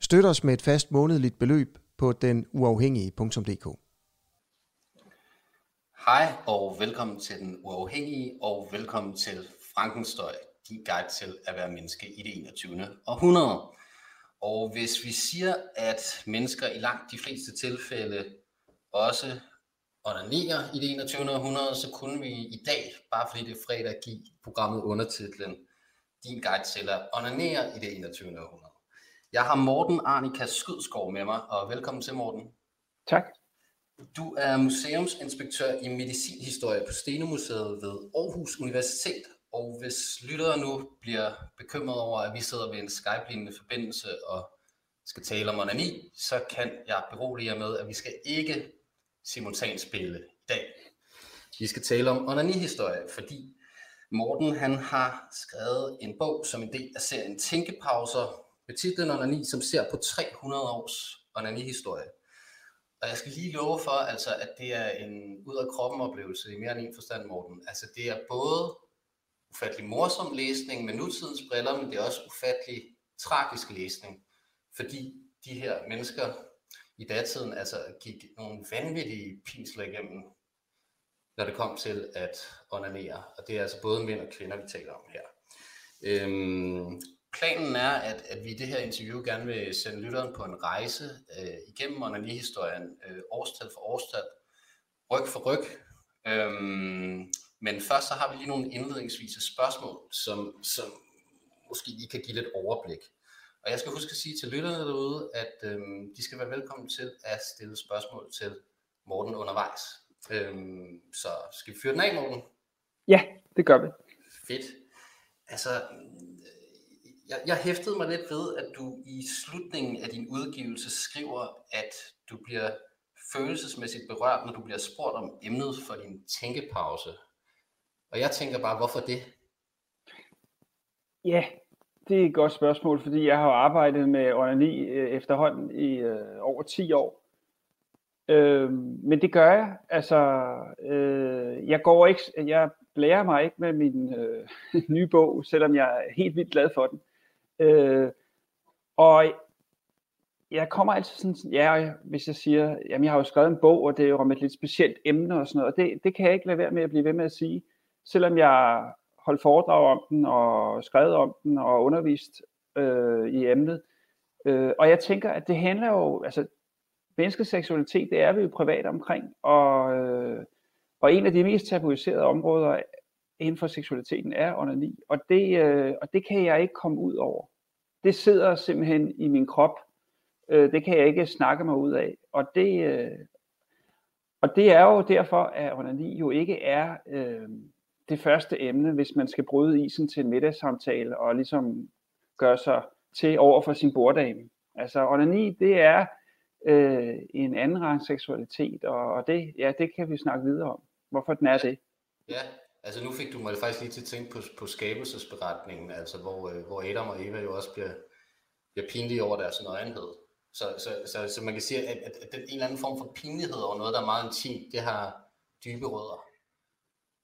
Støt os med et fast månedligt beløb på den uafhængige.dk. Hej og velkommen til Den Uafhængige og velkommen til Frankenstøj, din guide til at være menneske i det 21. århundrede. Og hvis vi siger, at mennesker i langt de fleste tilfælde også onanerer i det 21. århundrede, så kunne vi i dag, bare fordi det er fredag, give programmet undertitlen Din guide til at onanere i det 21. århundrede. Jeg har Morten Arnika Skydskov med mig, og velkommen til Morten. Tak. Du er museumsinspektør i medicinhistorie på Stenemuseet ved Aarhus Universitet, og hvis lyttere nu bliver bekymret over, at vi sidder ved en Skype-lignende forbindelse og skal tale om onani, så kan jeg berolige jer med, at vi skal ikke simultanspille i dag. Vi skal tale om onani-historie, fordi Morten han har skrevet en bog som en del af serien Tænkepauser med titlen Onani, som ser på 300 års onani-historie. Og jeg skal lige love for, altså, at det er en ud af kroppen oplevelse i mere end en forstand, Morten. Altså det er både ufattelig morsom læsning med nutidens briller, men det er også ufattelig tragisk læsning, fordi de her mennesker i datiden altså gik nogle vanvittige pinsler igennem, når det kom til at onanere. Og det er altså både mænd og kvinder, vi taler om her. Øhm, planen er, at, at vi i det her interview gerne vil sende lytteren på en rejse øh, igennem onani-historien, øh, årstal for årstal, ryg for ryg. Øhm, men først så har vi lige nogle indledningsvise spørgsmål, som, som måske lige kan give lidt overblik. Og jeg skal huske at sige til lytterne derude, at øhm, de skal være velkommen til at stille spørgsmål til Morten undervejs. Øhm, så skal vi fyre den af, Morten? Ja, det gør vi. Fedt. Altså, jeg, jeg hæftede mig lidt ved, at du i slutningen af din udgivelse skriver, at du bliver følelsesmæssigt berørt, når du bliver spurgt om emnet for din tænkepause. Og jeg tænker bare, hvorfor det? Ja, det er et godt spørgsmål, fordi jeg har arbejdet med onani øh, efterhånden i øh, over 10 år. Øh, men det gør jeg. Altså, øh, jeg går ikke, jeg blærer mig ikke med min øh, nye bog, selvom jeg er helt vildt glad for den. Øh, og jeg kommer altid sådan, ja, hvis jeg siger, jamen jeg har jo skrevet en bog, og det er jo om et lidt specielt emne og sådan noget, og det, det kan jeg ikke lade være med at blive ved med at sige, selvom jeg holdt foredrag om den, og skrevet om den, og undervist øh, i emnet. Øh, og jeg tænker, at det handler jo, altså menneskets seksualitet, det er vi jo privat omkring, og, øh, og en af de mest tabuiserede områder inden for seksualiteten er onani, og det, øh, og det kan jeg ikke komme ud over. Det sidder simpelthen i min krop, øh, det kan jeg ikke snakke mig ud af, og det, øh, og det er jo derfor, at onani jo ikke er øh, det første emne, hvis man skal bryde isen til en middagssamtale og ligesom gøre sig til over for sin borddame. Altså onani, det er øh, en anden rang seksualitet, og, og det, ja, det kan vi snakke videre om, hvorfor den er det. Ja, altså nu fik du mig faktisk lige til at tænke på, på skabelsesberetningen, altså hvor, øh, hvor Adam og Eva jo også bliver, bliver pinlige over deres nøgenhed. Så, så, så, så man kan sige, at, at, at den en eller anden form for pinlighed over noget, der er meget intimt, det har dybe rødder.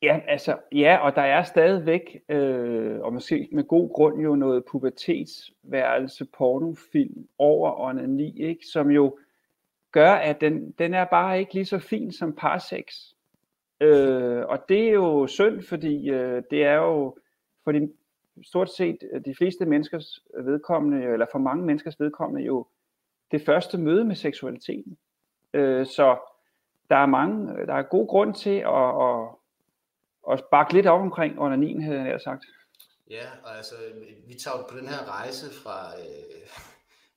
Ja, altså, ja, og der er stadigvæk, øh, og måske med god grund jo noget pubertetsværelse, pornofilm over onani, ikke, som jo gør, at den, den er bare ikke lige så fin som parsex. Øh, og det er jo synd, fordi øh, det er jo for de, stort set øh, de fleste menneskers vedkommende, eller for mange menneskers vedkommende jo det første møde med seksualiteten. Øh, så der er mange, der er god grund til at, at at bakke lidt op omkring onanien, havde jeg sagt. Ja, og altså, vi tager på den her rejse fra, øh,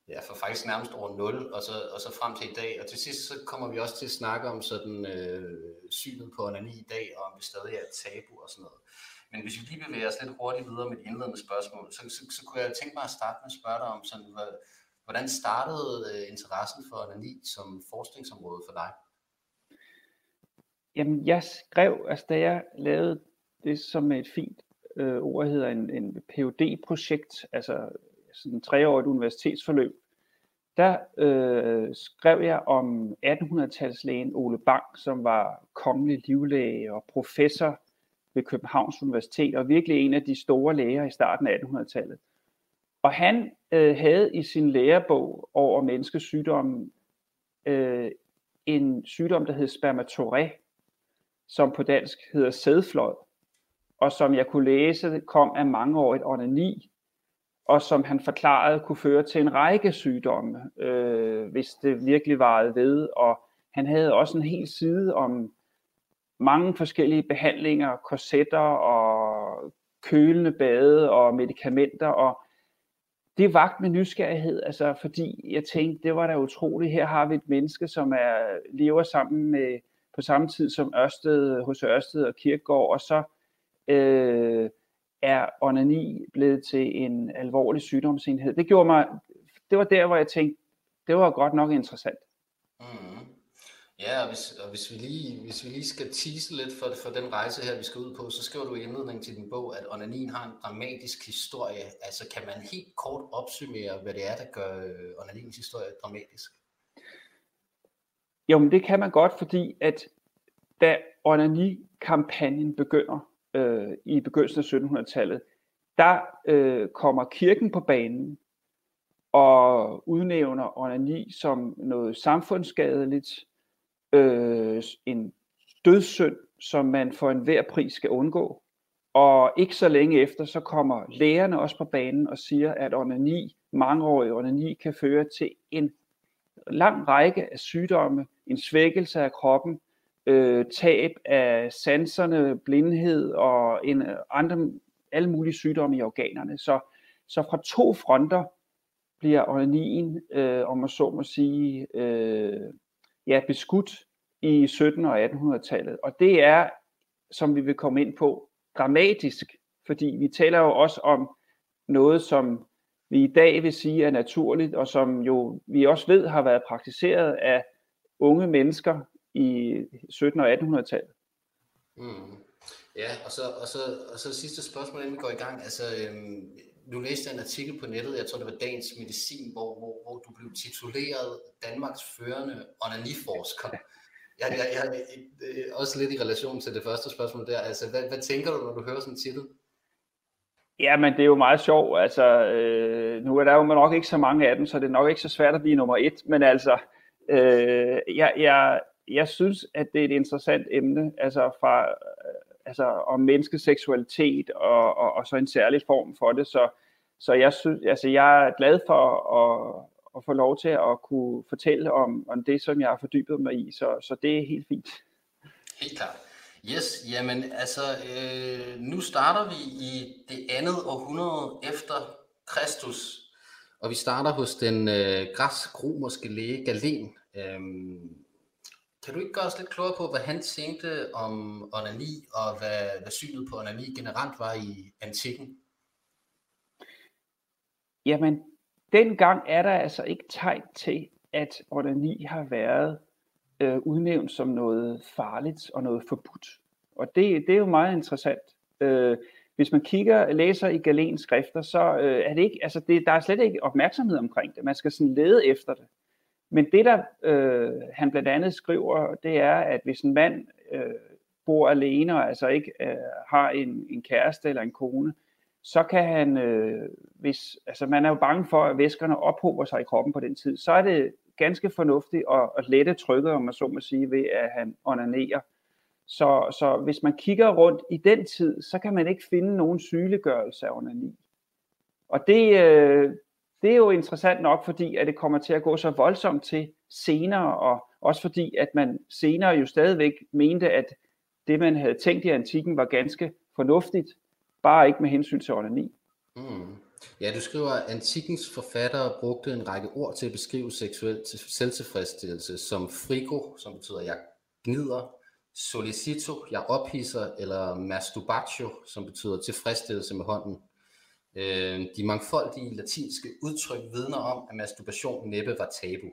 ja, for faktisk nærmest over 0, og så, og så frem til i dag, og til sidst så kommer vi også til at snakke om sådan øh, synet på onani i dag, og om det stadig er et tabu og sådan noget. Men hvis vi lige bevæger os lidt hurtigt videre med de indledende spørgsmål, så, så, så kunne jeg tænke mig at starte med at spørge dig om, sådan, Hvordan startede øh, interessen for onani som forskningsområde for dig? Jamen, jeg skrev, altså da jeg lavede det som et fint øh, ord hedder en, en phd projekt altså sådan treårigt universitetsforløb, der øh, skrev jeg om 1800-talslægen Ole Bang, som var kongelig livlæge og professor ved Københavns Universitet, og virkelig en af de store læger i starten af 1800-tallet. Og han øh, havde i sin lærebog over menneskesygdomme øh, en sygdom, der hed spermatoré, som på dansk hedder sædflod, og som jeg kunne læse kom af mangeårigt onani, og som han forklarede kunne føre til en række sygdomme, øh, hvis det virkelig varede ved. Og han havde også en hel side om mange forskellige behandlinger, korsetter og kølende bade og medicamenter, og det vagt med nysgerrighed, altså fordi jeg tænkte, det var da utroligt, her har vi et menneske, som er, lever sammen med, på samme tid som Ørsted, hos Ørsted og Kirkegaard, og så øh, er onani blevet til en alvorlig sygdomsenhed. Det gjorde mig, det var der, hvor jeg tænkte, det var godt nok interessant. Mm. Ja, og hvis, og hvis, vi lige, hvis vi lige skal tease lidt for, for den rejse her, vi skal ud på, så skriver du i indledningen til din bog, at onanin har en dramatisk historie. Altså kan man helt kort opsummere, hvad det er, der gør øh, onanins historie dramatisk? Jo, men det kan man godt, fordi at da onani-kampagnen begynder, øh, i begyndelsen af 1700-tallet, der øh, kommer kirken på banen og udnævner onani som noget samfundsskadeligt, øh, en dødssynd, som man for enhver pris skal undgå. Og ikke så længe efter, så kommer lægerne også på banen og siger, at onani, mangeårig onani, kan føre til en lang række af sygdomme, en svækkelse af kroppen, øh, tab af sanserne, blindhed og en, andre, alle mulige sygdomme i organerne. Så, så fra to fronter bliver onanien, øh, om man så må sige, øh, ja, beskudt i 1700- og 1800-tallet. Og det er, som vi vil komme ind på, dramatisk, fordi vi taler jo også om noget, som vi i dag vil sige er naturligt, og som jo vi også ved har været praktiseret af unge mennesker i 1700- og 1800-tallet. Mm. Ja, og så, og, så, og så sidste spørgsmål, inden vi går i gang. Altså, øhm, nu læste jeg en artikel på nettet, jeg tror det var Dagens Medicin, hvor, hvor, hvor du blev tituleret Danmarks førende onaniforsker. Jeg, jeg, jeg, jeg, også lidt i relation til det første spørgsmål der. Altså, hvad, hvad tænker du, når du hører sådan en titel? Ja, men det er jo meget sjovt. Altså, øh, nu er der jo nok ikke så mange af dem, så det er nok ikke så svært at blive nummer et. Men altså, øh, jeg, jeg, jeg synes, at det er et interessant emne, altså fra øh, altså om menneskeseksualitet og, og, og så en særlig form for det. Så, så jeg synes, altså jeg er glad for at, at få lov til at kunne fortælle om, om det, som jeg har fordybet mig i. Så, så det er helt fint. Helt klart. Yes, jamen altså, øh, nu starter vi i det andet århundrede efter Kristus, og vi starter hos den øh, græsk-romerske læge Galen. Øhm, kan du ikke gøre os lidt klogere på, hvad han tænkte om onani, og hvad, hvad synet på onani generelt var i antikken? Jamen, dengang er der altså ikke tegn til, at onani har været øh, udnævnt som noget farligt og noget forbudt. Og det, det er jo meget interessant. Øh, hvis man kigger læser i Galens skrifter, så øh, er det ikke, altså det, der er slet ikke opmærksomhed omkring det. Man skal sådan lede efter det. Men det, der øh, han blandt andet skriver, det er, at hvis en mand øh, bor alene og altså ikke øh, har en, en kæreste eller en kone, så kan han, øh, hvis, altså man er jo bange for, at væskerne ophober sig i kroppen på den tid, så er det ganske fornuftigt at, at lette trykket, om man så må sige, ved at han onanerer. Så, så hvis man kigger rundt i den tid, så kan man ikke finde nogen sygeliggørelse af onani. Og det, øh, det er jo interessant nok, fordi at det kommer til at gå så voldsomt til senere, og også fordi, at man senere jo stadigvæk mente, at det, man havde tænkt i antikken, var ganske fornuftigt, bare ikke med hensyn til onani. Mm. Ja, du skriver, at antikkens forfattere brugte en række ord til at beskrive seksuel selvtilfredsstillelse, som frigo, som betyder, jeg gnider, solicito, jeg ophisser, eller masturbatio, som betyder tilfredsstillelse med hånden. Øh, de mangfoldige latinske udtryk vidner om, at masturbation næppe var tabu.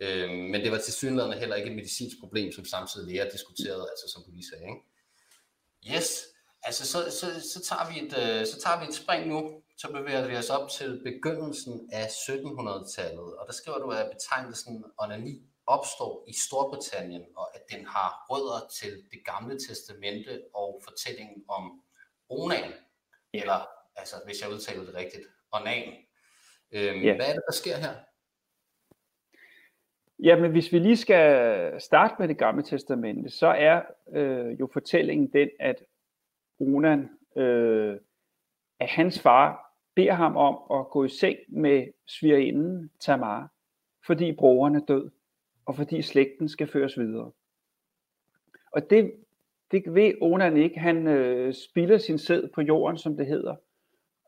Øh, men det var til synligheden heller ikke et medicinsk problem, som samtidig læger diskuterede, altså som du lige sagde. Ikke? Yes, altså så, så, så, tager vi et, øh, så tager vi et spring nu, så bevæger vi os op til begyndelsen af 1700-tallet, og der skriver du, at betegnelsen onani opstår i Storbritannien, og at den har rødder til det gamle testamente og fortællingen om onan, eller altså hvis jeg udtaler det rigtigt, onan. Øhm, ja. Hvad er det, der sker her? Jamen, hvis vi lige skal starte med det gamle testamente, så er øh, jo fortællingen den, at Onan, øh, at hans far beder ham om at gå i seng med svigerinden Tamar, fordi broren er død, og fordi slægten skal føres videre. Og det, det ved Onan ikke. Han øh, spilder sin sæd på jorden, som det hedder.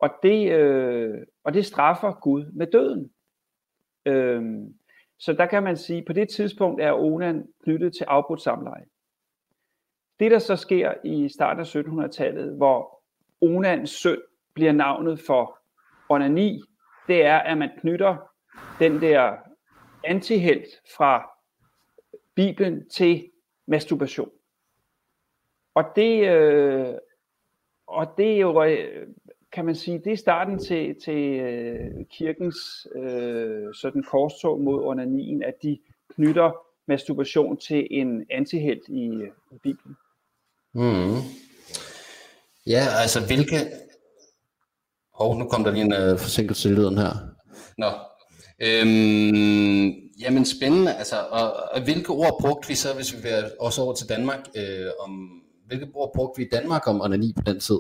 Og det, øh, og det straffer Gud med døden. Øhm, så der kan man sige, at på det tidspunkt er Onan knyttet til afbrudt samleje. Det der så sker i starten af 1700-tallet, hvor Onans søn bliver navnet for onani, det er, at man knytter den der antihelt fra Bibelen til masturbation. Og det, øh, og det er jo, kan man sige, det er starten til, til øh, kirkens øh, sådan korstog mod onanien, at de knytter masturbation til en antihelt i, øh, i Bibelen. Mm. Ja, altså hvilke... Hov, oh, nu kom der lige en uh, forsinkelse i lyden her. Nå. Øhm, jamen spændende, altså, og, og hvilke ord brugte vi så, hvis vi var også over til Danmark, øh, om, hvilke ord brugte vi i Danmark om onani på den tid?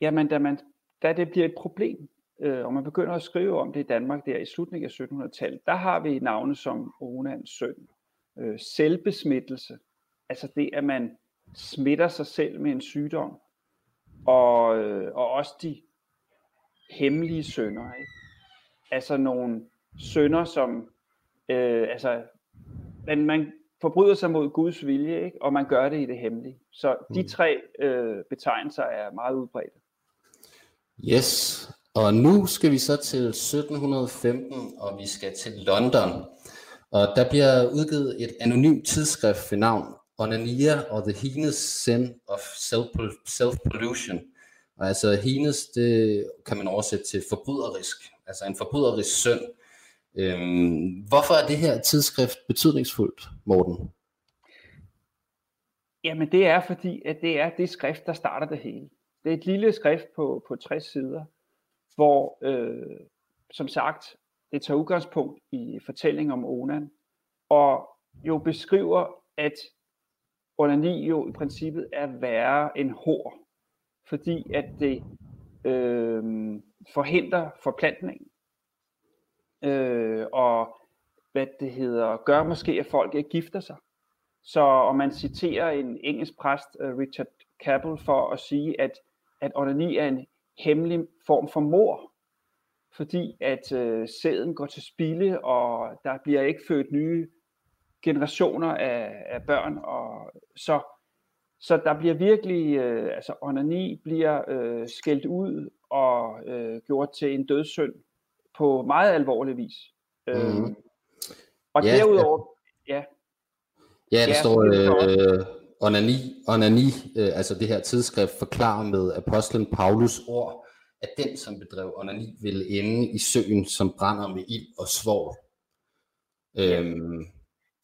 Jamen, da, man, da det bliver et problem, øh, og man begynder at skrive om det i Danmark der i slutningen af 1700-tallet, der har vi navne som Ronans søn, øh, selvbesmittelse, altså det, at man smitter sig selv med en sygdom, og, øh, og også de hemmelige sønder, ikke? altså nogle sønder, som øh, altså, man, man forbryder sig mod Guds vilje, ikke? og man gør det i det hemmelige. Så de mm. tre øh, betegnelser er meget udbredte. Yes, og nu skal vi så til 1715, og vi skal til London. Og der bliver udgivet et anonymt tidsskrift ved navn Onania og the Heinous Sin of Self-Pollution. Og altså heinous, det kan man oversætte til forbryderisk, altså en forbryderisk synd. Øhm, hvorfor er det her tidsskrift betydningsfuldt, Morten? Jamen det er fordi, at det er det skrift, der starter det hele. Det er et lille skrift på, på 60 sider, hvor øh, som sagt, det tager udgangspunkt i fortællingen om Onan, og jo beskriver, at onani jo i princippet er værre end hår, fordi at det øh, forhindrer forplantningen. Øh, og hvad det hedder, gør måske, at folk ikke gifter sig. Så og man citerer en engelsk præst, øh, Richard Cabell, for at sige, at, at onani er en hemmelig form for mor, fordi at øh, sæden går til spilde, og der bliver ikke født nye generationer af, af børn, og så, så der bliver virkelig, øh, altså onani bliver øh, skældt ud og øh, gjort til en dødssynd på meget alvorlig vis. Mm. Øh, og ja, derudover, ja. Ja, der ja, står øh, onani, onani øh, altså det her tidsskrift forklarer med apostlen Paulus ord, at den, som bedrev onani, ville ende i søen, som brænder med ild og svovl. Øhm,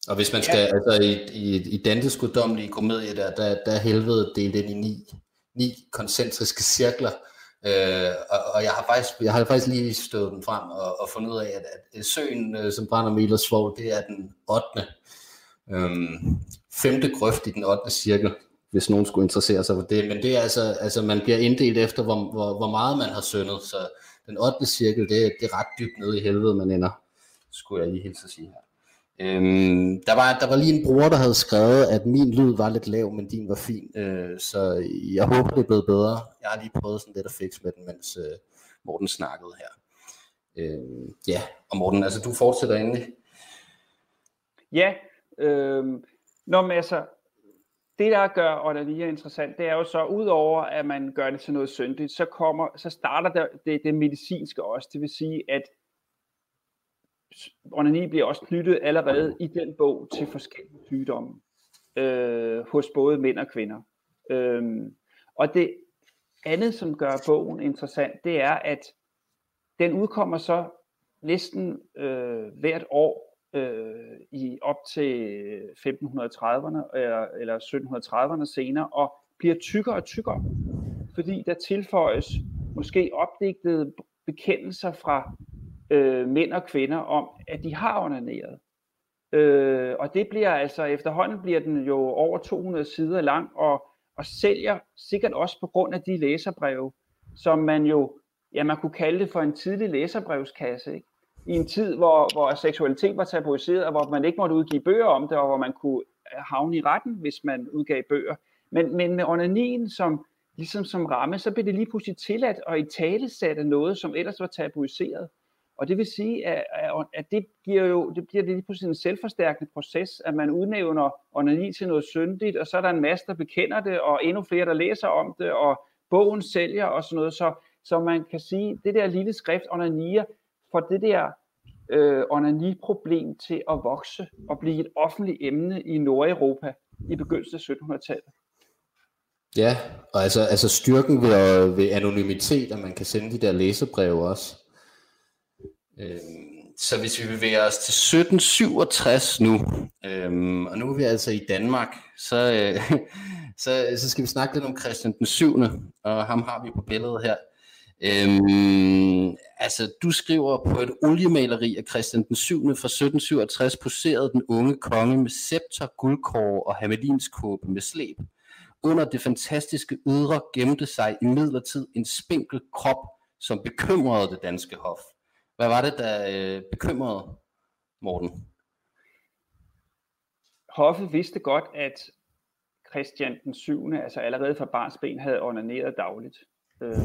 og hvis man skal, ja. altså i, i, i Dantes guddommelige komedie, der, der, der er helvede delt ind i ni, ni koncentriske cirkler, øh, og, og jeg har faktisk, jeg har faktisk lige stået den frem og, og fundet ud af, at, at søen, øh, som brænder med ild og svovl, det er den 8. Øhm, femte grøft i den 8. cirkel, hvis nogen skulle interessere sig for det. Men det er altså, altså man bliver inddelt efter, hvor, hvor, hvor meget man har syndet. Så den 8. cirkel, det, det er ret dybt nede i helvede, man ender, skulle jeg lige helt så sige her. Øhm, der, var, der var lige en bror, der havde skrevet, at min lyd var lidt lav, men din var fin. Øh, så jeg håber, det er blevet bedre. Jeg har lige prøvet sådan lidt at fikse med den, mens øh, Morten snakkede her. Øh, ja, og Morten, altså du fortsætter endelig. Ja, Øhm, når man altså, det, der gør onani interessant, det er jo så, udover at man gør det til noget syndigt, så, kommer, så starter der det, det medicinske også. Det vil sige, at onani bliver også knyttet allerede i den bog til forskellige sygdomme øh, hos både mænd og kvinder. Øhm, og det andet, som gør bogen interessant, det er, at den udkommer så næsten øh, hvert år øh, i op til 1530'erne eller, eller 1730'erne senere, og bliver tykkere og tykkere, fordi der tilføjes måske opdigtede bekendelser fra øh, mænd og kvinder om, at de har onaneret. Øh, og det bliver altså, efterhånden bliver den jo over 200 sider lang, og, og sælger sikkert også på grund af de læserbreve, som man jo, ja man kunne kalde det for en tidlig læserbrevskasse, ikke? I en tid, hvor, hvor seksualitet var tabuiseret, og hvor man ikke måtte udgive bøger om det, og hvor man kunne øh, havne i retten, hvis man udgav bøger. Men, men med onanien som, ligesom som ramme, så blev det lige pludselig tilladt at i tale sætte noget, som ellers var tabuiseret. Og det vil sige, at, at det, giver jo, det bliver lige pludselig en selvforstærkende proces, at man udnævner onani til noget syndigt, og så er der en masse, der bekender det, og endnu flere, der læser om det, og bogen sælger og sådan noget. Så, så man kan sige, det der lille skrift, onanier, får det der øh, onani-problem til at vokse og blive et offentligt emne i Nordeuropa i begyndelsen af 1700-tallet. Ja, og altså, altså styrken ved, ved anonymitet, at man kan sende de der læsebreve også. Øhm, så hvis vi bevæger os til 1767 nu, øhm, og nu er vi altså i Danmark, så, øh, så, så skal vi snakke lidt om Christian den 7. Og ham har vi på billedet her. Øhm, altså, du skriver på et oliemaleri af Christian den 7. fra 1767 poserede den unge konge med scepter, guldkår og hamelinskåbe med slæb. Under det fantastiske ydre gemte sig i midlertid en spinkel krop, som bekymrede det danske hof. Hvad var det, der øh, bekymrede Morten? Hoffet vidste godt, at Christian den 7. altså allerede fra barns ben havde onaneret dagligt. Øh,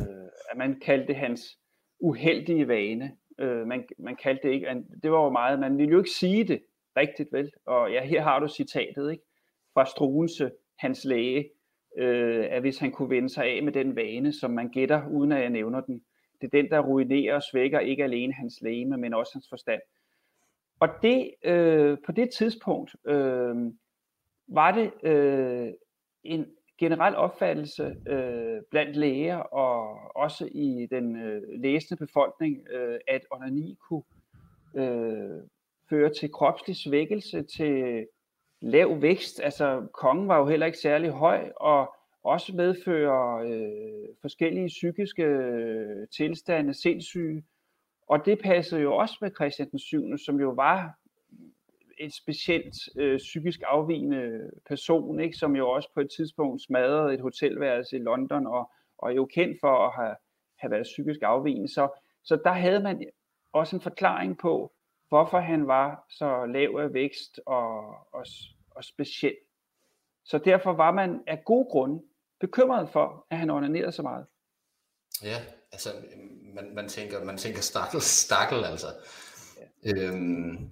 at man kaldte hans uheldige vane. Øh, man, man kaldte det ikke, det var jo meget, man ville jo ikke sige det rigtigt, vel? Og ja, her har du citatet, ikke? Fra Struense, hans læge, øh, at hvis han kunne vende sig af med den vane, som man gætter, uden at jeg nævner den, det er den, der ruinerer og svækker ikke alene hans læge, men også hans forstand. Og det, øh, på det tidspunkt øh, var det øh, en generel opfattelse øh, blandt læger og også i den øh, læsende befolkning, øh, at onani kunne øh, føre til kropslig svækkelse, til lav vækst. Altså kongen var jo heller ikke særlig høj, og også medfører øh, forskellige psykiske øh, tilstande, sindssyge. Og det passede jo også med Christian den 7., som jo var et specielt øh, psykisk afvigende person, ikke, som jo også på et tidspunkt smadrede et hotelværelse i London, og, og er jo kendt for at have, have været psykisk afvigende. Så, så der havde man også en forklaring på, hvorfor han var så lav af vækst og, og, og speciel. Så derfor var man af god grund bekymret for, at han onanerede så meget. Ja, altså man, man tænker, man tænker stakkel, stakkel altså. Ja. Øhm,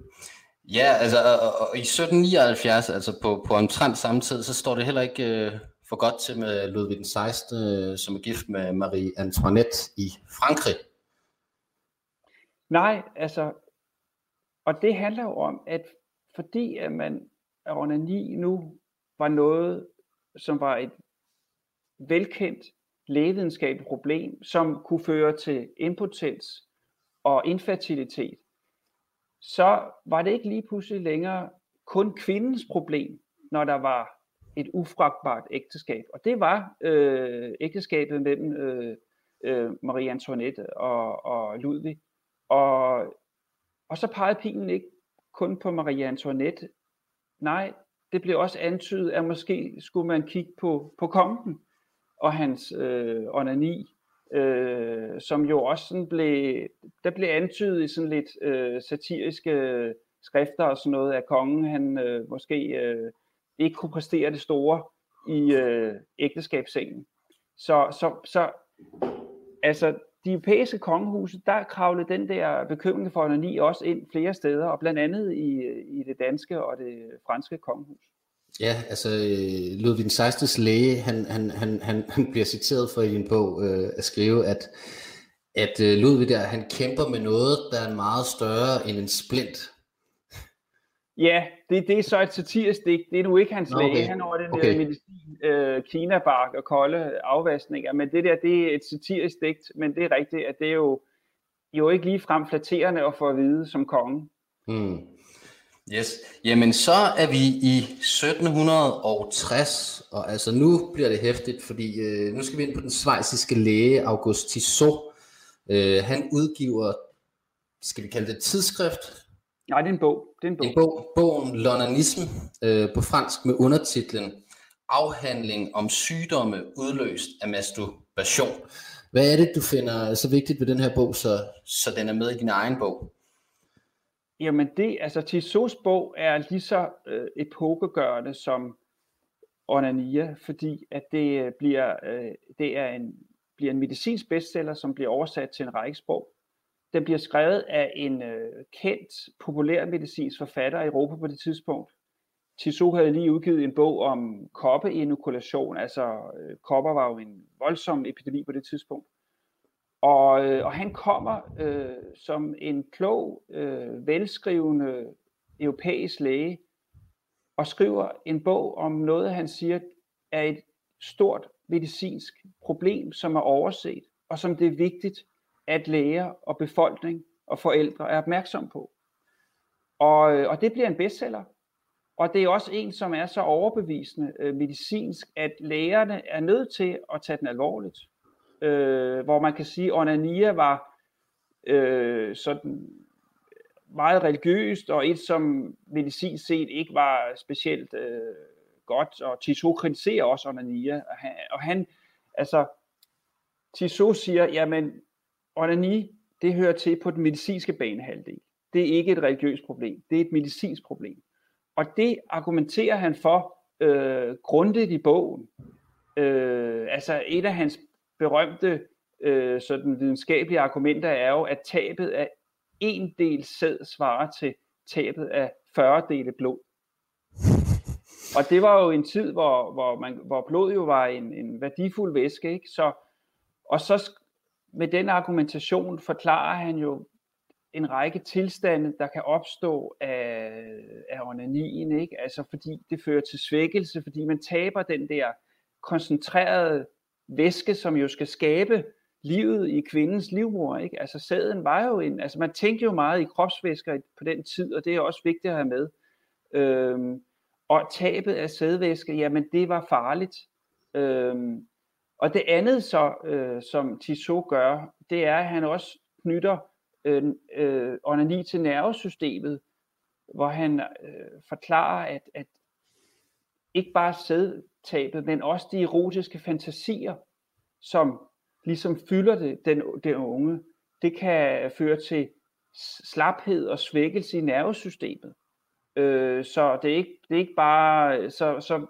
ja, altså og, og i 1779, altså på, på omtrent samme tid, så står det heller ikke øh, for godt til med Ludvig den 16., øh, som er gift med Marie Antoinette i Frankrig. Nej, altså, og det handler jo om, at fordi at man at onani nu var noget, som var et velkendt lægevidenskabeligt problem, som kunne føre til impotens og infertilitet, så var det ikke lige pludselig længere kun kvindens problem, når der var et ufragtbart ægteskab. Og det var øh, ægteskabet mellem øh, øh, Marie Antoinette og, og Ludvig. Og, og så pegede pilen ikke kun på Marie Antoinette. Nej, det blev også antydet, at måske skulle man kigge på, på kongen og hans øh, onani, øh, som jo også sådan blev, der blev antydet i sådan lidt øh, satiriske øh, skrifter og sådan noget, at kongen han øh, måske øh, ikke kunne præstere det store i øh, ægteskabssengen. Så, så, så altså, de europæiske kongehuse, der kravlede den der bekymring for onani også ind flere steder, og blandt andet i, øh, i det danske og det franske kongehus. Ja, altså øh, Ludvig den 16. læge, han, han, han, han, han bliver citeret for i din bog øh, at skrive, at, at øh, Ludvig der, han kæmper med noget, der er meget større end en splint. Ja, det, det er så et satirisk digt. Det er nu ikke hans okay. læge. Han har den okay. der medicin, øh, kinabark og kolde afvaskninger. Men det der, det er et satirisk digt. Men det er rigtigt, at det er jo, jo ikke lige frem flatterende at få at vide som konge. Hmm. Yes. Jamen så er vi i 1760, og altså nu bliver det hæftigt, fordi øh, nu skal vi ind på den svejsiske læge August Tissot. Øh, han udgiver, skal vi kalde det tidsskrift? Nej, det er en bog. Det er en bog. En bog bogen Lonanisme øh, på fransk med undertitlen Afhandling om sygdomme udløst af masturbation. Hvad er det, du finder så vigtigt ved den her bog, så, så den er med i din egen bog? Jamen det, altså Tissots bog er lige så øh, epokegørende som Onania, fordi at det øh, bliver, øh, det er en, bliver en medicinsk bestseller, som bliver oversat til en række sprog. Den bliver skrevet af en øh, kendt populær medicinsk forfatter i Europa på det tidspunkt. Tissot havde lige udgivet en bog om koppeinokulation, altså øh, kopper var jo en voldsom epidemi på det tidspunkt. Og, øh, og han kommer øh, som en klog, øh, velskrivende europæisk læge og skriver en bog om noget, han siger er et stort medicinsk problem, som er overset, og som det er vigtigt, at læger og befolkning og forældre er opmærksom på. Og, øh, og det bliver en bestseller. Og det er også en, som er så overbevisende øh, medicinsk, at lægerne er nødt til at tage den alvorligt øh, hvor man kan sige, at onania var øh, sådan meget religiøst, og et, som medicinsk set ikke var specielt øh, godt, og Tissot kritiserer også onania, og han, og han altså, Tissot siger, jamen, onani, det hører til på den medicinske banehalvdel. Det er ikke et religiøst problem, det er et medicinsk problem. Og det argumenterer han for øh, grundigt i bogen. Øh, altså et af hans berømte øh, sådan videnskabelige argumenter er jo, at tabet af en del sæd svarer til tabet af 40 dele blod. Og det var jo en tid, hvor, hvor, man, hvor blod jo var en, en værdifuld væske. Ikke? Så, og så med den argumentation forklarer han jo en række tilstande, der kan opstå af, af onanien, ikke? Altså fordi det fører til svækkelse, fordi man taber den der koncentrerede væske, som jo skal skabe livet i kvindens livmor. Ikke? Altså sæden var jo en, altså man tænkte jo meget i kropsvæsker på den tid, og det er også vigtigt at have med. Øhm, og tabet af sædvæske, jamen det var farligt. Øhm, og det andet så, øh, som Tissot gør, det er, at han også knytter øh, øh, onani til nervesystemet, hvor han øh, forklarer, at, at ikke bare sæd, sædtabet, men også de erotiske fantasier, som ligesom fylder det, den, den unge, det kan føre til slaphed og svækkelse i nervesystemet. Øh, så det er ikke, det er ikke bare, så, så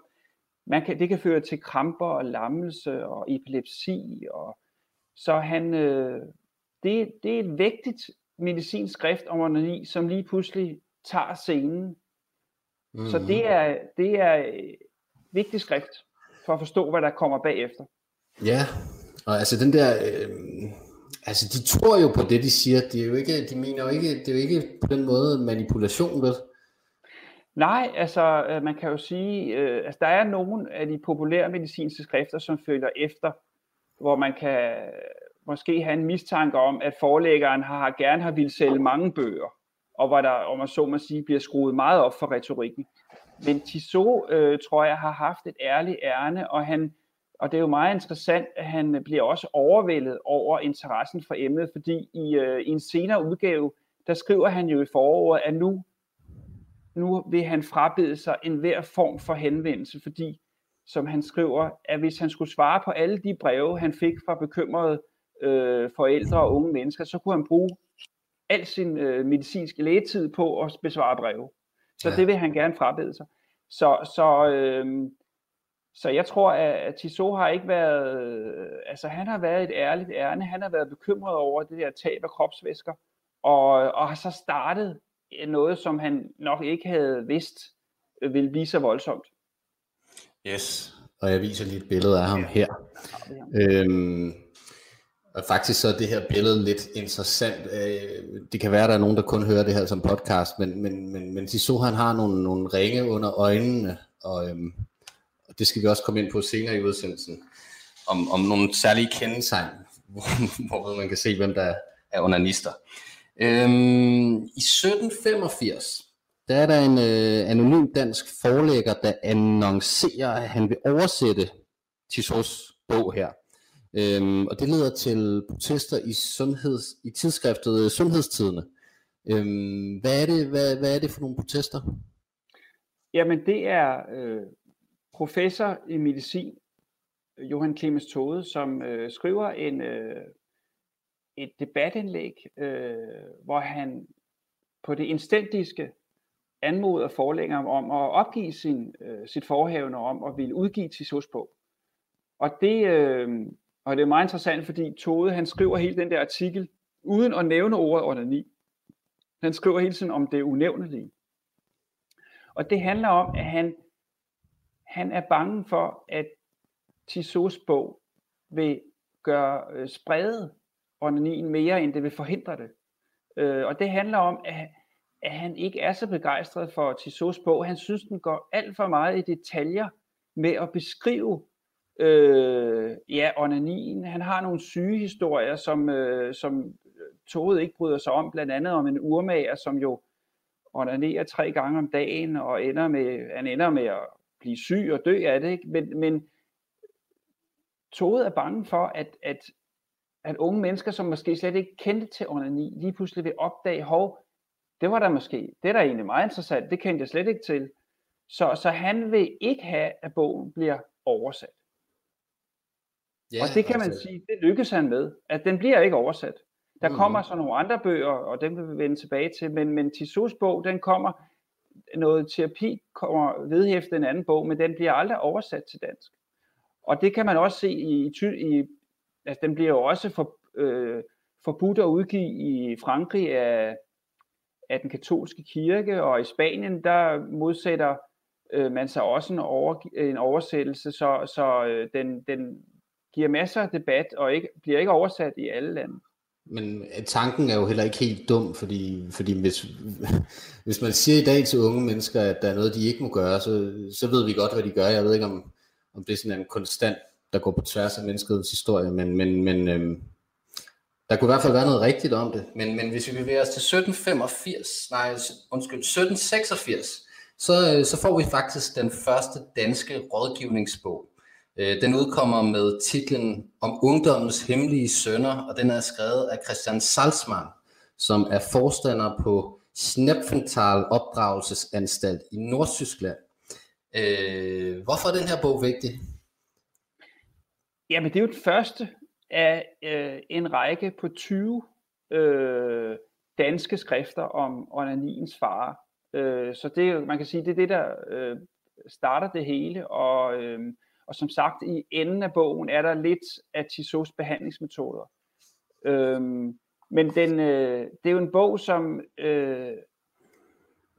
man kan, det kan føre til kramper og lammelse og epilepsi. Og, så han, øh, det, det er et vigtigt medicinsk skrift om onani, som lige pludselig tager scenen Mm. Så det er, det er et vigtigt skrift for at forstå, hvad der kommer bagefter. Ja, og altså den der, øh, altså de tror jo på det, de siger. De, er jo ikke, de mener jo ikke, det er jo ikke på den måde manipulation, vel? Nej, altså øh, man kan jo sige, øh, altså der er nogle af de populære medicinske skrifter, som følger efter, hvor man kan måske have en mistanke om, at forlæggeren har gerne har ville sælge mange bøger og hvor der, om man så må sige, bliver skruet meget op for retorikken. Men Tissot, øh, tror jeg, har haft et ærligt ærne, og han, og det er jo meget interessant, at han bliver også overvældet over interessen for emnet, fordi i, øh, i en senere udgave, der skriver han jo i foråret, at nu, nu vil han frabede sig enhver form for henvendelse, fordi, som han skriver, at hvis han skulle svare på alle de breve, han fik fra bekymrede øh, forældre og unge mennesker, så kunne han bruge al sin øh, medicinske lægetid på at besvare breve. Så ja. det vil han gerne frabede sig. Så, så, øh, så jeg tror, at Tissot har ikke været, altså han har været et ærligt ærne, han har været bekymret over det der tab af kropsvæsker, og, og har så startet noget, som han nok ikke havde vidst øh, ville blive så voldsomt. Yes, og jeg viser lige et billede af ham her. Øhm, og faktisk så er det her billede lidt interessant. Øh, det kan være, at der er nogen, der kun hører det her som podcast, men, men, men, men de han har nogle, nogle ringe under øjnene, og, øhm, og det skal vi også komme ind på senere i udsendelsen, om, om nogle særlige kendetegn, hvor, hvor man kan se, hvem der er onanister. Øhm, I 1785, der er der en øh, anonym dansk forlægger, der annoncerer, at han vil oversætte Tissos bog her. Øhm, og det leder til protester i, sundheds, i tidsskriftet øh, Sundhedstidene. Øhm, hvad, er det, hvad, hvad er det for nogle protester? Jamen det er øh, professor i medicin, Johan Clemens Tode, som øh, skriver en, øh, et debatindlæg, øh, hvor han på det instantiske anmoder forlængeren om at opgive sin, øh, sit forhævende om at ville udgive Tissos på. Og det, øh, og det er meget interessant, fordi Tode han skriver hele den der artikel, uden at nævne ordet onani. Han skriver hele tiden om det unævnelige. Og det handler om, at han, han er bange for, at Tissos bog vil gøre øh, sprede onanien mere, end det vil forhindre det. Øh, og det handler om, at, at han ikke er så begejstret for Tissos bog. Han synes, den går alt for meget i detaljer med at beskrive øh, ja, onanien. Han har nogle sygehistorier, som, øh, som toget ikke bryder sig om, blandt andet om en urmager, som jo onanerer tre gange om dagen, og ender med, han ender med at blive syg og dø af det. Ikke? Men, men toget er bange for, at, at, at unge mennesker, som måske slet ikke kendte til onani, lige pludselig vil opdage, hov, det var der måske, det er da egentlig meget interessant, det kendte jeg slet ikke til. Så, så han vil ikke have, at bogen bliver oversat. Ja, og det kan man altså... sige, det lykkes han med, at den bliver ikke oversat. Der mm. kommer så nogle andre bøger, og dem vil vi vende tilbage til, men, men Tissos bog, den kommer, noget terapi kommer vedhæftet en anden bog, men den bliver aldrig oversat til dansk. Og det kan man også se i, i altså den bliver jo også for, øh, forbudt at udgive i Frankrig af, af den katolske kirke, og i Spanien, der modsætter øh, man sig også en, over, en oversættelse, så, så øh, den, den giver masser af debat og ikke, bliver ikke oversat i alle lande. Men øh, tanken er jo heller ikke helt dum, fordi, fordi hvis, hvis man siger i dag til unge mennesker, at der er noget, de ikke må gøre, så, så ved vi godt, hvad de gør. Jeg ved ikke, om, om det er sådan en konstant, der går på tværs af menneskets historie, men, men, men øhm, der kunne i hvert fald være noget rigtigt om det. Men, men hvis vi bevæger os til 1785, nej, undskyld, 1786, så, øh, så får vi faktisk den første danske rådgivningsbog. Øh, den udkommer med titlen Om ungdommens hemmelige sønder, og den er skrevet af Christian Salzmann, som er forstander på Snepfenthal Opdragelsesanstalt i Nordtyskland. Øh, hvorfor er den her bog vigtig? Jamen, det er jo det første af øh, en række på 20 øh, danske skrifter om onaniens fare. Øh, så det, man kan sige, det er det, der øh, starter det hele, og øh, og som sagt, i enden af bogen er der lidt af Tissos behandlingsmetoder. Øhm, men den, øh, det er jo en bog, som øh,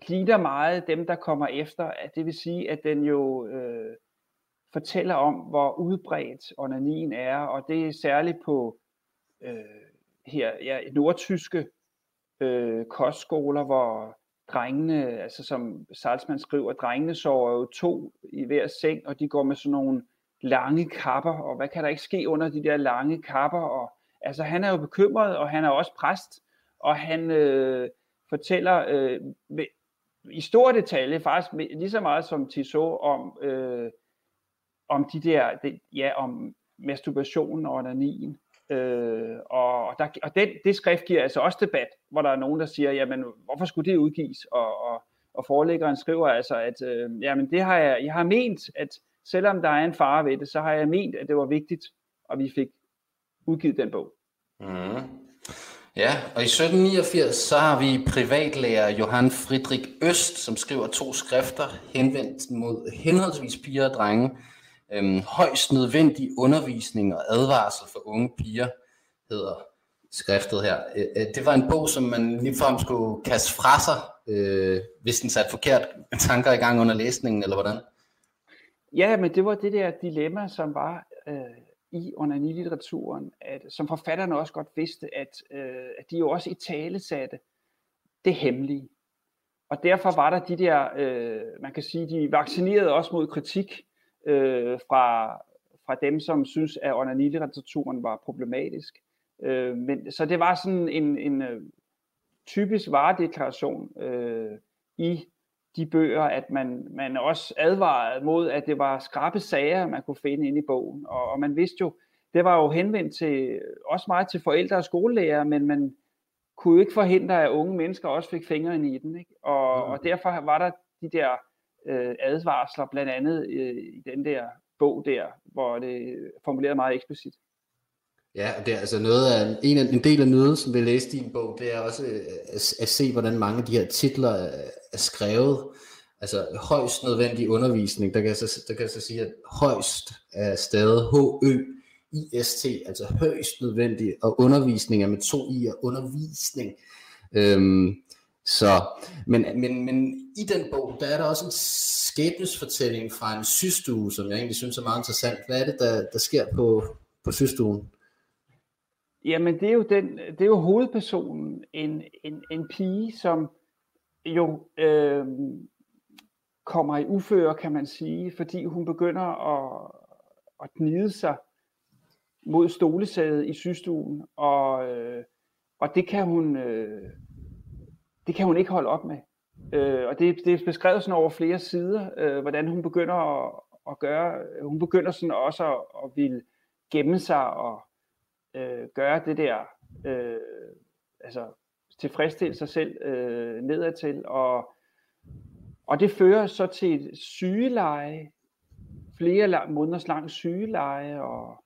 lider meget dem, der kommer efter. Det vil sige, at den jo øh, fortæller om, hvor udbredt onanien er, og det er særligt på øh, her ja, nordtyske øh, kostskoler, hvor drengene, altså som Salzmann skriver, drengene sover jo to i hver seng, og de går med sådan nogle lange kapper, og hvad kan der ikke ske under de der lange kapper, og altså han er jo bekymret, og han er også præst, og han øh, fortæller øh, med, i stor detalje, faktisk med, lige så meget som Tissot, om, øh, om de der, det, ja, om masturbation og onanien. Øh, og der, og den, det skrift giver altså også debat, hvor der er nogen, der siger, jamen, hvorfor skulle det udgives? Og, og, og forelæggeren skriver altså, at øh, jamen, det har jeg, jeg har ment, at selvom der er en fare ved det, så har jeg ment, at det var vigtigt, at vi fik udgivet den bog. Mm. Ja, og i 1789 så har vi privatlærer Johan Friedrich Øst, som skriver to skrifter henvendt mod henholdsvis piger og drenge, øhm, højst nødvendig undervisning og advarsel for unge piger, hedder skriftet her. Øh, øh, det var en bog, som man ligefrem skulle kaste fra sig, øh, hvis den satte forkert tanker i gang under læsningen, eller hvordan? Ja, men det var det der dilemma, som var øh, i onanilitteraturen, at, som forfatterne også godt vidste, at, øh, at de jo også i tale satte det hemmelige. Og derfor var der de der, øh, man kan sige, de vaccinerede også mod kritik øh, fra, fra dem, som synes, at onanilitteraturen var problematisk. Øh, men, så det var sådan en, en øh, typisk varedeklaration øh, i de bøger, at man, man også advarede mod, at det var skrappe sager, man kunne finde inde i bogen. Og, og man vidste jo, det var jo henvendt til, også meget til forældre og skolelærer, men man kunne jo ikke forhindre, at unge mennesker også fik fingrene i den. Ikke? Og, mm. og derfor var der de der øh, advarsler, blandt andet øh, i den der bog der, hvor det formuleret meget eksplicit. Ja, og det er altså noget af, en, af, en del af nyheden, som vi læste i din bog, det er også øh, at, at se, hvordan mange af de her titler er, er skrevet. Altså højst nødvendig undervisning, der kan jeg så, der kan jeg så sige, at højst er stadig H-Ø-I-S-T, altså højst nødvendig, og undervisning er med to i, og undervisning. Øhm, så, men, men, men i den bog, der er der også en skæbnesfortælling fra en systue, som jeg egentlig synes er meget interessant. Hvad er det, der, der sker på, på systuen? Jamen, det er jo, den, det er jo hovedpersonen, en, en, en pige, som jo øh, kommer i uføre, kan man sige, fordi hun begynder at, at gnide sig mod stolesædet i systuen, og, øh, og det kan hun øh, det kan hun ikke holde op med. Øh, og det, det er beskrevet sådan over flere sider, øh, hvordan hun begynder at, at gøre, øh, hun begynder sådan også at, at ville gemme sig og øh, gøre det der, øh, altså tilfredsstille sig selv øh, nedadtil, og, og det fører så til et sygeleje, flere måneders lang sygeleje, og,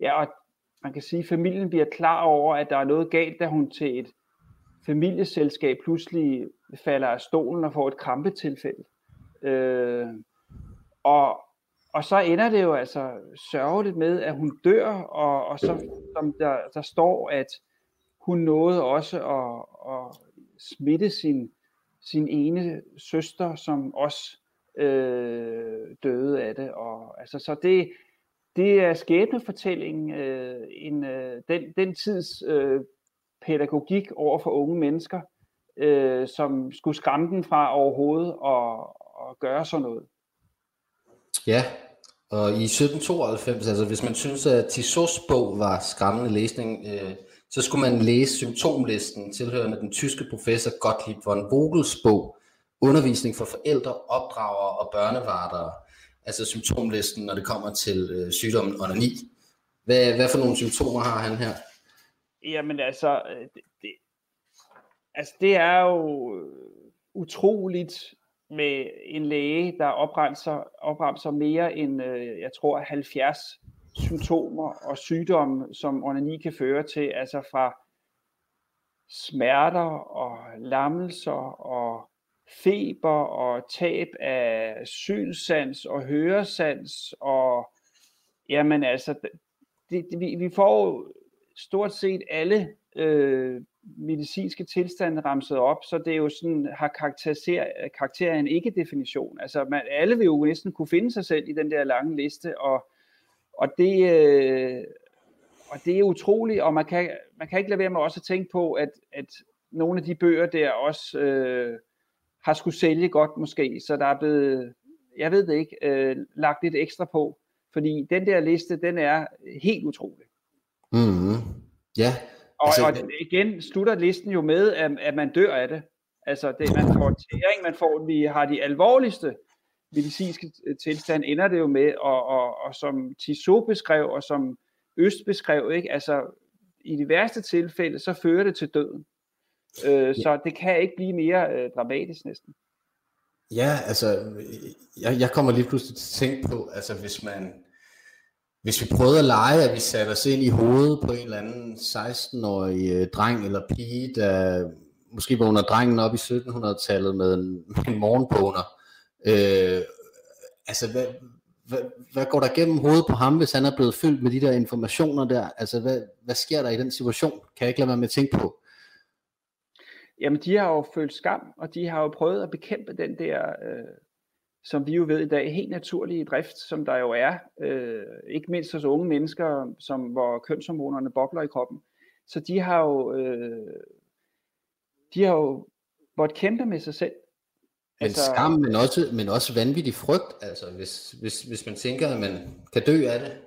ja, og man kan sige, at familien bliver klar over, at der er noget galt, da hun til et familieselskab pludselig falder af stolen og får et krampetilfælde. Øh, og, og så ender det jo altså sørgeligt med, at hun dør, og, og så som der, der står, at hun nåede også at, at smitte sin, sin ene søster, som også øh, døde af det. Og, altså, så det, det er skæbnefortællingen, øh, en, øh, den, den tids øh, pædagogik over for unge mennesker, øh, som skulle skræmme dem fra overhovedet og, og gøre sådan noget. Ja, og i 1792, altså hvis man synes, at Tissot's bog var skræmmende læsning, øh, så skulle man læse symptomlisten tilhørende den tyske professor Gottlieb von Vogels bog, Undervisning for forældre, opdragere og børnevartere. Altså symptomlisten, når det kommer til øh, sygdommen onani. Hvad, hvad for nogle symptomer har han her? Jamen altså, øh, det, det, altså det er jo øh, utroligt med en læge, der opremser, opremser mere end, øh, jeg tror, 70 symptomer og sygdomme, som onani kan føre til, altså fra smerter og lammelser og feber og tab af synssans og høresans og jamen altså, det, det, vi, vi får stort set alle øh, medicinske tilstande ramset op, så det er jo sådan, har karakter, karakter af en ikke-definition. Altså man, alle vil jo næsten kunne finde sig selv i den der lange liste, og, og, det, øh, og det er utroligt, og man kan, man kan ikke lade være med også at tænke på, at, at nogle af de bøger der også øh, har skulle sælge godt måske, så der er blevet, jeg ved det ikke, øh, lagt lidt ekstra på, fordi den der liste, den er helt utrolig. Mm-hmm. Ja. Og, altså, og igen slutter listen jo med, at, at man dør af det. Altså, det, man får tæring, man får, vi har de alvorligste medicinske tilstand, ender det jo med, og, og, og som Tissot beskrev, og som Øst beskrev, ikke? altså i de værste tilfælde, så fører det til døden. Øh, ja. Så det kan ikke blive mere øh, dramatisk næsten. Ja, altså, jeg, jeg kommer lige pludselig til at tænke på, altså hvis man, hvis vi prøvede at lege, at vi satte os ind i hovedet på en eller anden 16-årig øh, dreng eller pige, der måske vågner drengen op i 1700-tallet med en, med en morgenboner. Øh, altså, hvad, hvad, hvad går der gennem hovedet på ham, hvis han er blevet fyldt med de der informationer der? Altså, hvad, hvad sker der i den situation? Kan jeg ikke lade være med at tænke på? Jamen, de har jo følt skam, og de har jo prøvet at bekæmpe den der øh, som vi jo ved i dag, helt naturlig drift, som der jo er, øh, ikke mindst hos unge mennesker, som, hvor kønshormonerne bobler i kroppen. Så de har jo, øh, de har jo måttet kæmpe med sig selv. Men altså, skam, men også, men også vanvittig frygt, altså hvis, hvis, hvis man tænker, at man kan dø af det.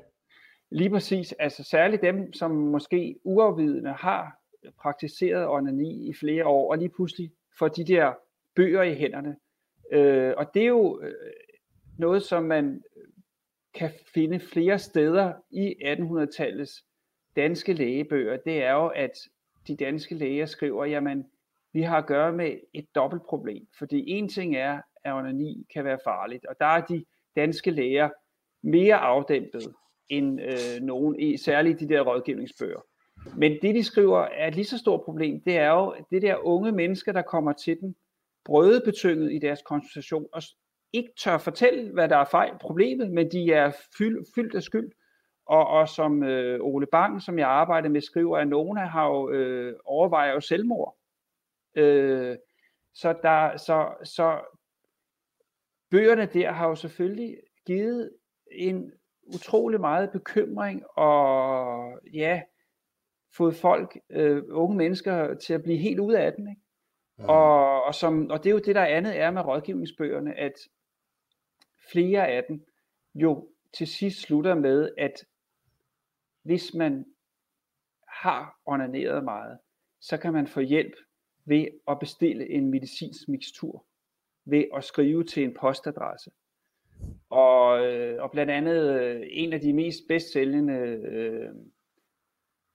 Lige præcis, altså særligt dem, som måske uafvidende har praktiseret onani i flere år, og lige pludselig får de der bøger i hænderne. Øh, og det er jo øh, noget, som man øh, kan finde flere steder i 1800-tallets danske lægebøger. Det er jo, at de danske læger skriver, jamen, vi har at gøre med et dobbelt problem. Fordi en ting er, at onani kan være farligt, og der er de danske læger mere afdæmpet end øh, nogen, særligt de der rådgivningsbøger. Men det, de skriver, er et lige så stort problem. Det er jo det der unge mennesker, der kommer til den, brødebetynget i deres konsultation, og ikke tør fortælle, hvad der er fejl, problemet, men de er fyld, fyldt af skyld. Og, og som øh, Ole Bang, som jeg arbejder med, skriver, at nogen har jo øh, overvejer jo selvmord. Øh, så, der, så, så bøgerne der har jo selvfølgelig givet en utrolig meget bekymring og ja, fået folk, øh, unge mennesker, til at blive helt ud af den. Ikke? Ja. Og, og, som, og det er jo det, der andet er med rådgivningsbøgerne, at flere af dem jo til sidst slutter med, at hvis man har onaneret meget, så kan man få hjælp ved at bestille en medicinsk mixtur, ved at skrive til en postadresse. Og, øh, og blandt andet øh, en af de mest bedstsælgende øh,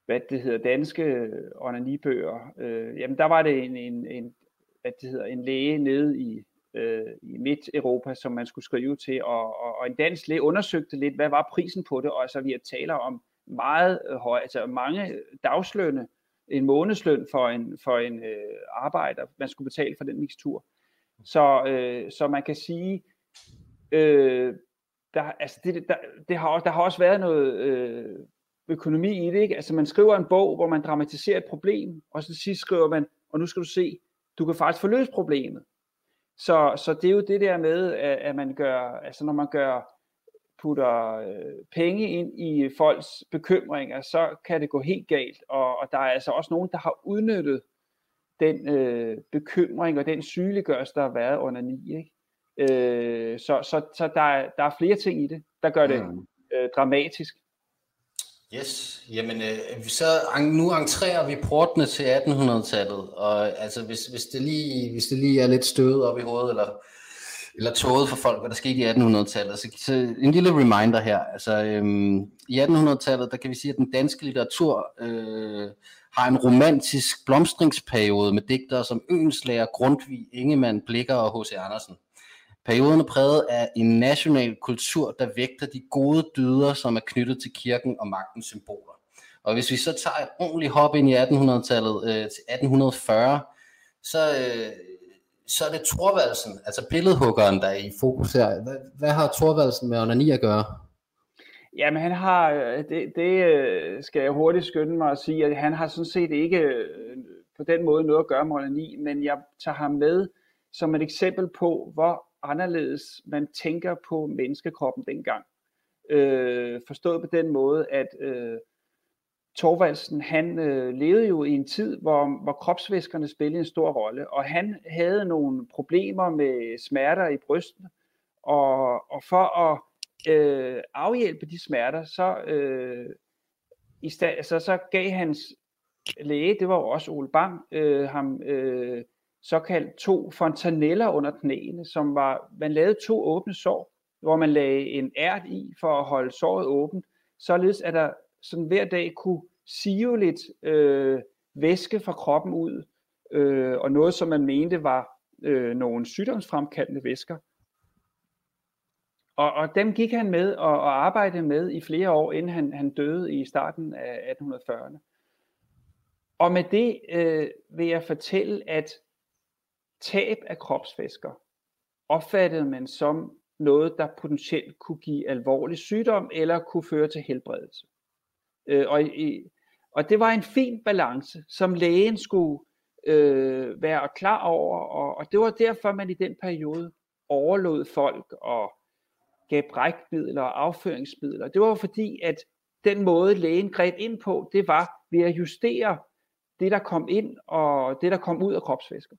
hvad det hedder, danske onanibøger, øh, jamen der var det en, en, en, hvad det hedder, en læge nede i, øh, i Midt-Europa, som man skulle skrive til, og, og, og en dansk læge undersøgte lidt, hvad var prisen på det, og altså vi taler om meget høj, altså mange dagslønne, en månedsløn for en, for en øh, arbejder, man skulle betale for den mixtur. Så, øh, så man kan sige, øh, der, altså det, der, det har, der har også været noget øh, økonomi i det. Ikke? Altså man skriver en bog, hvor man dramatiserer et problem, og så til sidst skriver man, og nu skal du se, du kan faktisk få løst problemet. Så, så det er jo det der med, at, at man gør, altså når man gør, putter øh, penge ind i folks bekymringer, så kan det gå helt galt. Og, og der er altså også nogen, der har udnyttet den øh, bekymring og den sygeliggørelse, der har været under ni. Ikke? Øh, så så, så der, er, der er flere ting i det, der gør det øh, dramatisk. Yes, jamen øh, så nu entrerer vi portene til 1800-tallet, og altså hvis, hvis, det lige, hvis det lige er lidt støvet op i hovedet, eller, eller tåget for folk, hvad der skete i 1800-tallet, så, så en lille reminder her, altså øhm, i 1800-tallet, der kan vi sige, at den danske litteratur øh, har en romantisk blomstringsperiode med digtere som Øenslager, Grundtvig, Ingemann, Blikker og H.C. Andersen. Perioden er præget af en national kultur, der vægter de gode dyder, som er knyttet til kirken og magtens symboler. Og hvis vi så tager et ordentligt hop ind i 1800-tallet øh, til 1840, så, øh, så er det Thorvaldsen, altså billedhuggeren, der er i fokus her. Hvad, hvad har Thorvaldsen med onani at gøre? Jamen han har, øh, det, det øh, skal jeg hurtigt skynde mig at sige, at han har sådan set ikke øh, på den måde noget at gøre med onani, men jeg tager ham med som et eksempel på, hvor anderledes man tænker på menneskekroppen dengang. Øh, forstået på den måde, at øh, Torvaldsen, han øh, levede jo i en tid, hvor, hvor kropsvæskerne spillede en stor rolle, og han havde nogle problemer med smerter i brystet, og, og for at øh, afhjælpe de smerter, så, øh, i sta- så, så gav hans læge, det var jo også Ole Bang, øh, ham øh, såkaldt to fontaneller under knæene, som var, man lavede to åbne sår, hvor man lagde en ært i for at holde såret åbent, således at der sådan hver dag kunne sive lidt øh, væske fra kroppen ud, øh, og noget som man mente var øh, nogle sygdomsfremkaldende væsker. Og, og dem gik han med og, og arbejdede med i flere år, inden han, han døde i starten af 1840'erne. Og med det øh, vil jeg fortælle, at tab af kropsvæsker opfattede man som noget, der potentielt kunne give alvorlig sygdom eller kunne føre til helbredelse. Øh, og, i, og det var en fin balance, som lægen skulle øh, være klar over, og, og det var derfor, man i den periode overlod folk og gav brækmidler og afføringsmidler. Det var fordi, at den måde lægen greb ind på, det var ved at justere det, der kom ind og det, der kom ud af kropsvæsker.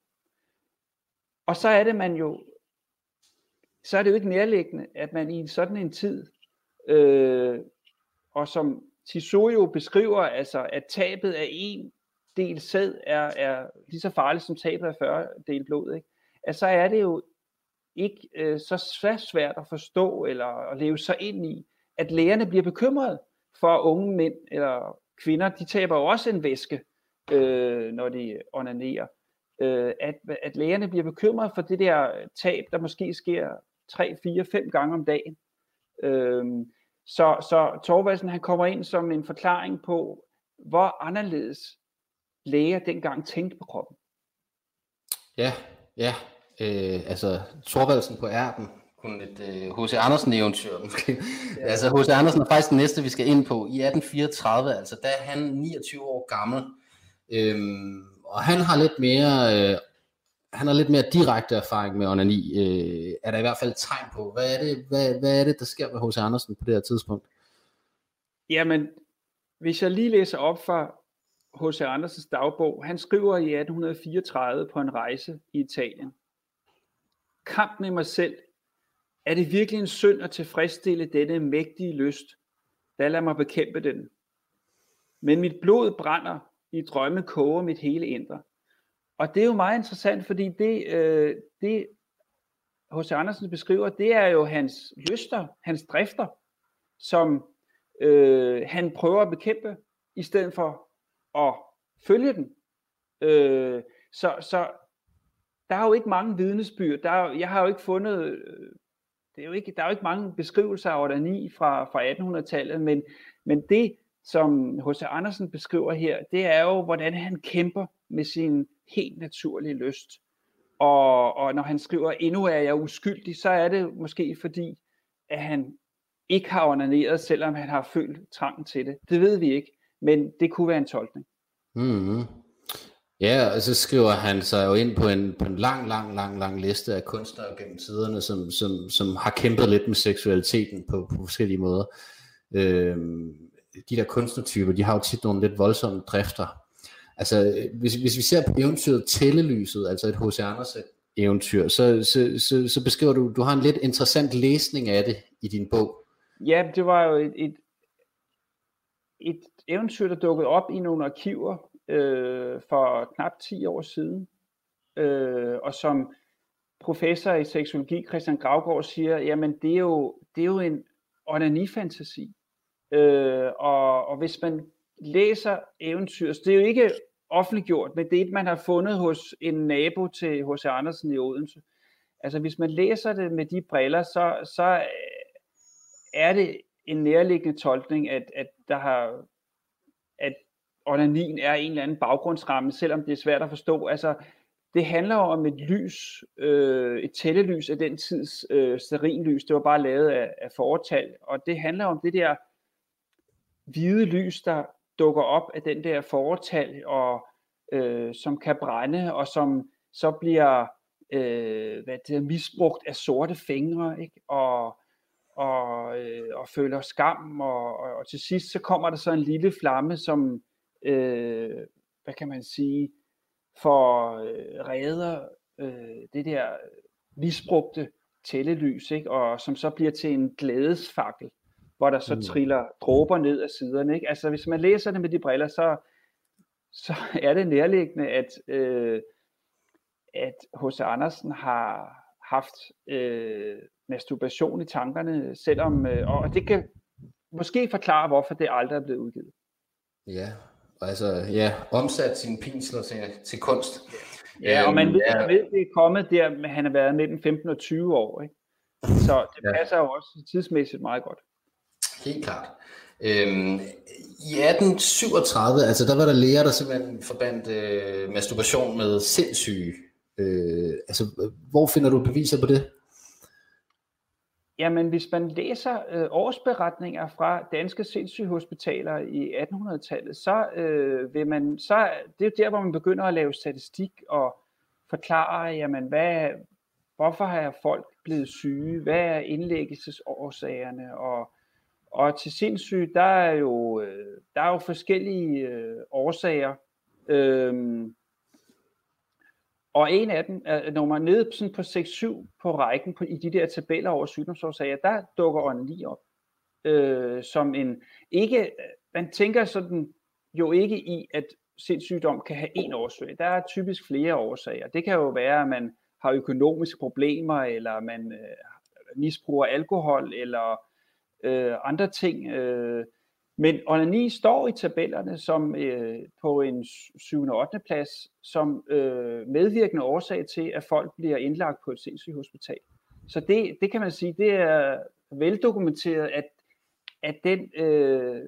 Og så er det man jo, så er det jo ikke nærliggende, at man i sådan en tid, øh, og som Tisorio beskriver, altså at tabet af en del sæd er, er lige så farligt som tabet af 40 del blod, ikke? at så er det jo ikke øh, så svært at forstå eller at leve sig ind i, at lægerne bliver bekymrede for unge mænd eller kvinder, de taber jo også en væske, øh, når de onanerer. Øh, at, at lægerne bliver bekymrede for det der tab, der måske sker 3, 4, 5 gange om dagen. Øh, så, så Torvaldsen han kommer ind som en forklaring på, hvor anderledes læger dengang tænkte på kroppen. Ja, ja. Øh, altså Torvaldsen på ærben, kun et H.C. Øh, Andersen eventyr måske. Ja. altså H.C. Andersen er faktisk den næste, vi skal ind på. I 1834, altså der er han 29 år gammel. Øhm, og han har lidt mere øh, han har lidt mere direkte erfaring med onani, øh, er der i hvert fald tegn på. Hvad er det, hvad, hvad er det der sker med H.C. Andersen på det her tidspunkt? Jamen, hvis jeg lige læser op fra H.C. Andersens dagbog, han skriver i 1834 på en rejse i Italien. Kamp med mig selv. Er det virkelig en synd at tilfredsstille denne mægtige lyst? Da lad mig bekæmpe den. Men mit blod brænder, i drømme koger mit hele indre. Og det er jo meget interessant, fordi det, øh, det H.C. Andersen beskriver, det er jo hans lyster, hans drifter, som øh, han prøver at bekæmpe, i stedet for at følge den. Øh, så, så der er jo ikke mange vidnesbyrd. Der er, jeg har jo ikke fundet, øh, det er jo ikke, der er jo ikke mange beskrivelser af ordani fra, fra 1800-tallet, men, men det, som H.C. Andersen beskriver her, det er jo, hvordan han kæmper med sin helt naturlige lyst. Og, og når han skriver, endnu er jeg uskyldig, så er det måske fordi, at han ikke har onaneret, selvom han har følt trangen til det. Det ved vi ikke, men det kunne være en tolkning. Mm-hmm. Ja, og så skriver han sig jo ind på en, på en lang, lang, lang, lang liste af kunstnere gennem tiderne, som, som, som har kæmpet lidt med seksualiteten på, på forskellige måder. Øhm, de der kunstnertyper, de har jo tit nogle lidt voldsomme drifter, Altså, hvis, hvis vi ser på eventyret Tællelyset, altså et H.C. Andersen eventyr, så, så, så, så beskriver du, du har en lidt interessant læsning af det i din bog. Ja, det var jo et, et, et eventyr, der dukkede op i nogle arkiver øh, for knap 10 år siden, øh, og som professor i seksologi Christian Gravgaard siger, jamen det er jo, det er jo en onani-fantasi. Øh, og, og hvis man læser eventyr, så det er jo ikke offentliggjort, men det er et, man har fundet hos en nabo til H.C. Andersen i Odense. Altså hvis man læser det med de briller, så, så øh, er det en nærliggende tolkning, at, at der har at onanin er en eller anden baggrundsramme, selvom det er svært at forstå. Altså, det handler om et lys, øh, et tællelys af den tids øh, serinlys. Det var bare lavet af, af foretal, og det handler om det der hvide lys, der dukker op af den der foretal, og øh, som kan brænde, og som så bliver øh, hvad det er, misbrugt af sorte fingre, ikke? Og, og, øh, og føler skam, og, og, og til sidst så kommer der så en lille flamme, som, øh, hvad kan man sige, for øh, redder øh, det der misbrugte tællelys, ikke? og som så bliver til en glædesfakkel hvor der så mm. triller dråber ned af siderne. Ikke? Altså hvis man læser det med de briller, så, så er det nærliggende, at, øh, at H.C. Andersen har haft øh, masturbation i tankerne, selvom, øh, og det kan måske forklare, hvorfor det aldrig er blevet udgivet. Ja, altså ja, omsat sine pinsler til, til kunst. Ja, og man øhm, ved, ja. ved, det er kommet der, men han har været mellem 15 og 20 år, ikke? Så det passer ja. jo også tidsmæssigt meget godt. Helt klart. Øhm, I 1837, altså der var der læger, der simpelthen forbandt øh, masturbation med sindssyge. Øh, altså, hvor finder du beviser på det? Jamen, hvis man læser øh, årsberetninger fra danske sindssygehospitaler i 1800-tallet, så øh, vil man, så det er der, hvor man begynder at lave statistik og forklare, jamen, hvad, hvorfor har folk blevet syge, hvad er indlæggelsesårsagerne, og, og til sindssyg, der er jo, øh, der er jo forskellige øh, årsager. Øhm, og en af dem, er, når man er nede sådan på 6-7 på rækken på, i de der tabeller over sygdomsårsager, der dukker lige op. Øh, som en, ikke, øh, man tænker sådan jo ikke i, at sindssygdom kan have en årsag. Der er typisk flere årsager. Det kan jo være, at man har økonomiske problemer, eller man øh, misbruger alkohol, eller øh, andre ting. Øh, men onani står i tabellerne som øh, på en 7. og 8. plads som øh, medvirkende årsag til, at folk bliver indlagt på et sindssygt hospital. Så det, det kan man sige, det er veldokumenteret, at, at den øh,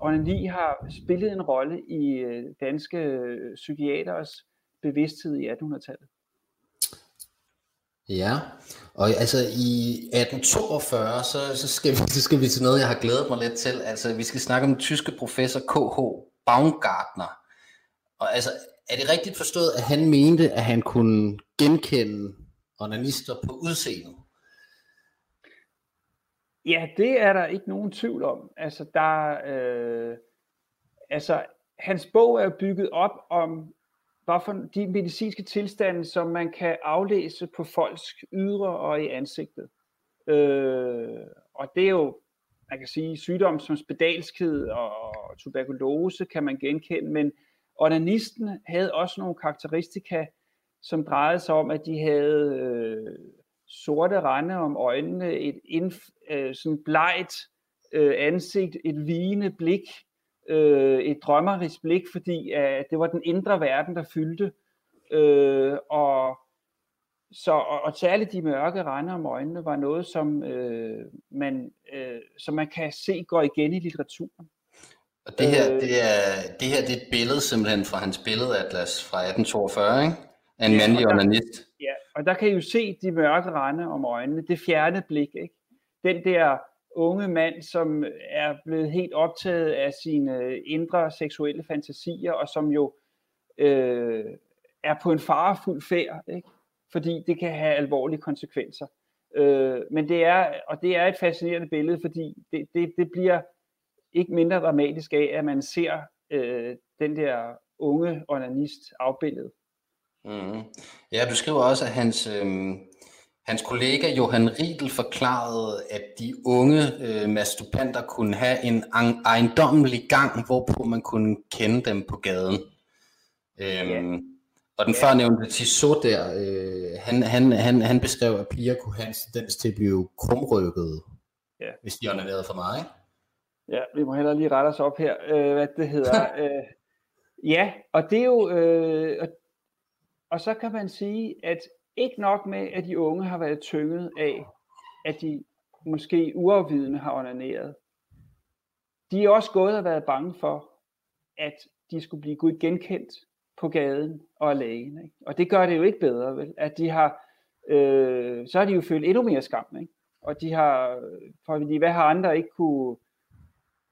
onani har spillet en rolle i øh, danske øh, psykiaters bevidsthed i 1800-tallet. Ja, og altså i 1842, så, så, skal vi, så skal vi til noget, jeg har glædet mig lidt til. Altså vi skal snakke om den tyske professor K.H. Baumgartner. Og altså, er det rigtigt forstået, at han mente, at han kunne genkende onanister på udseendet? Ja, det er der ikke nogen tvivl om. Altså, der, øh, altså hans bog er bygget op om hvad for de medicinske tilstande, som man kan aflæse på folks ydre og i ansigtet. Øh, og det er jo, man kan sige, sygdomme som spedalskhed og tuberkulose kan man genkende, men onanisten havde også nogle karakteristika, som drejede sig om, at de havde øh, sorte rande om øjnene, et inf, øh, sådan blegt øh, ansigt, et vigende blik, øh, et drømmerisk blik, fordi øh, det var den indre verden, der fyldte. Øh, og, så, og, og særligt de mørke rande om øjnene var noget, som, øh, man, øh, som man kan se går igen i litteraturen. Og det her, øh, det er, det her det er et billede simpelthen fra hans billedatlas fra 1842, ikke? Af en mandlig onanist. Ja, og der kan I jo se de mørke rande om øjnene, det fjerne blik, ikke? Den der unge mand, som er blevet helt optaget af sine øh, indre seksuelle fantasier, og som jo øh, er på en farefuld færd, ikke? fordi det kan have alvorlige konsekvenser. Øh, men det er, og det er et fascinerende billede, fordi det, det, det bliver ikke mindre dramatisk af, at man ser øh, den der unge onanist afbildet. Mm. Ja, du skriver også, at hans, øh, Hans kollega Johan Riedel forklarede, at de unge øh, masturbanter kunne have en ejendommelig gang, hvorpå man kunne kende dem på gaden. Øhm, yeah. Og den yeah. førnævnte Tissot der, øh, han, han, han, han beskrev, at piger kunne have en tendens til at blive krumrykket, yeah. hvis de onanerede for meget. Ikke? Ja, vi må heller lige rette os op her, øh, hvad det hedder. øh, ja, og det er jo, øh, og, og så kan man sige, at ikke nok med, at de unge har været tynget af, at de måske uafvidende har onaneret. De er også gået og været bange for, at de skulle blive genkendt på gaden og lægen. Ikke? Og det gør det jo ikke bedre, vel? At de har, øh, så har de jo følt endnu mere skam. Ikke? Og de har, for hvad har andre ikke kunne,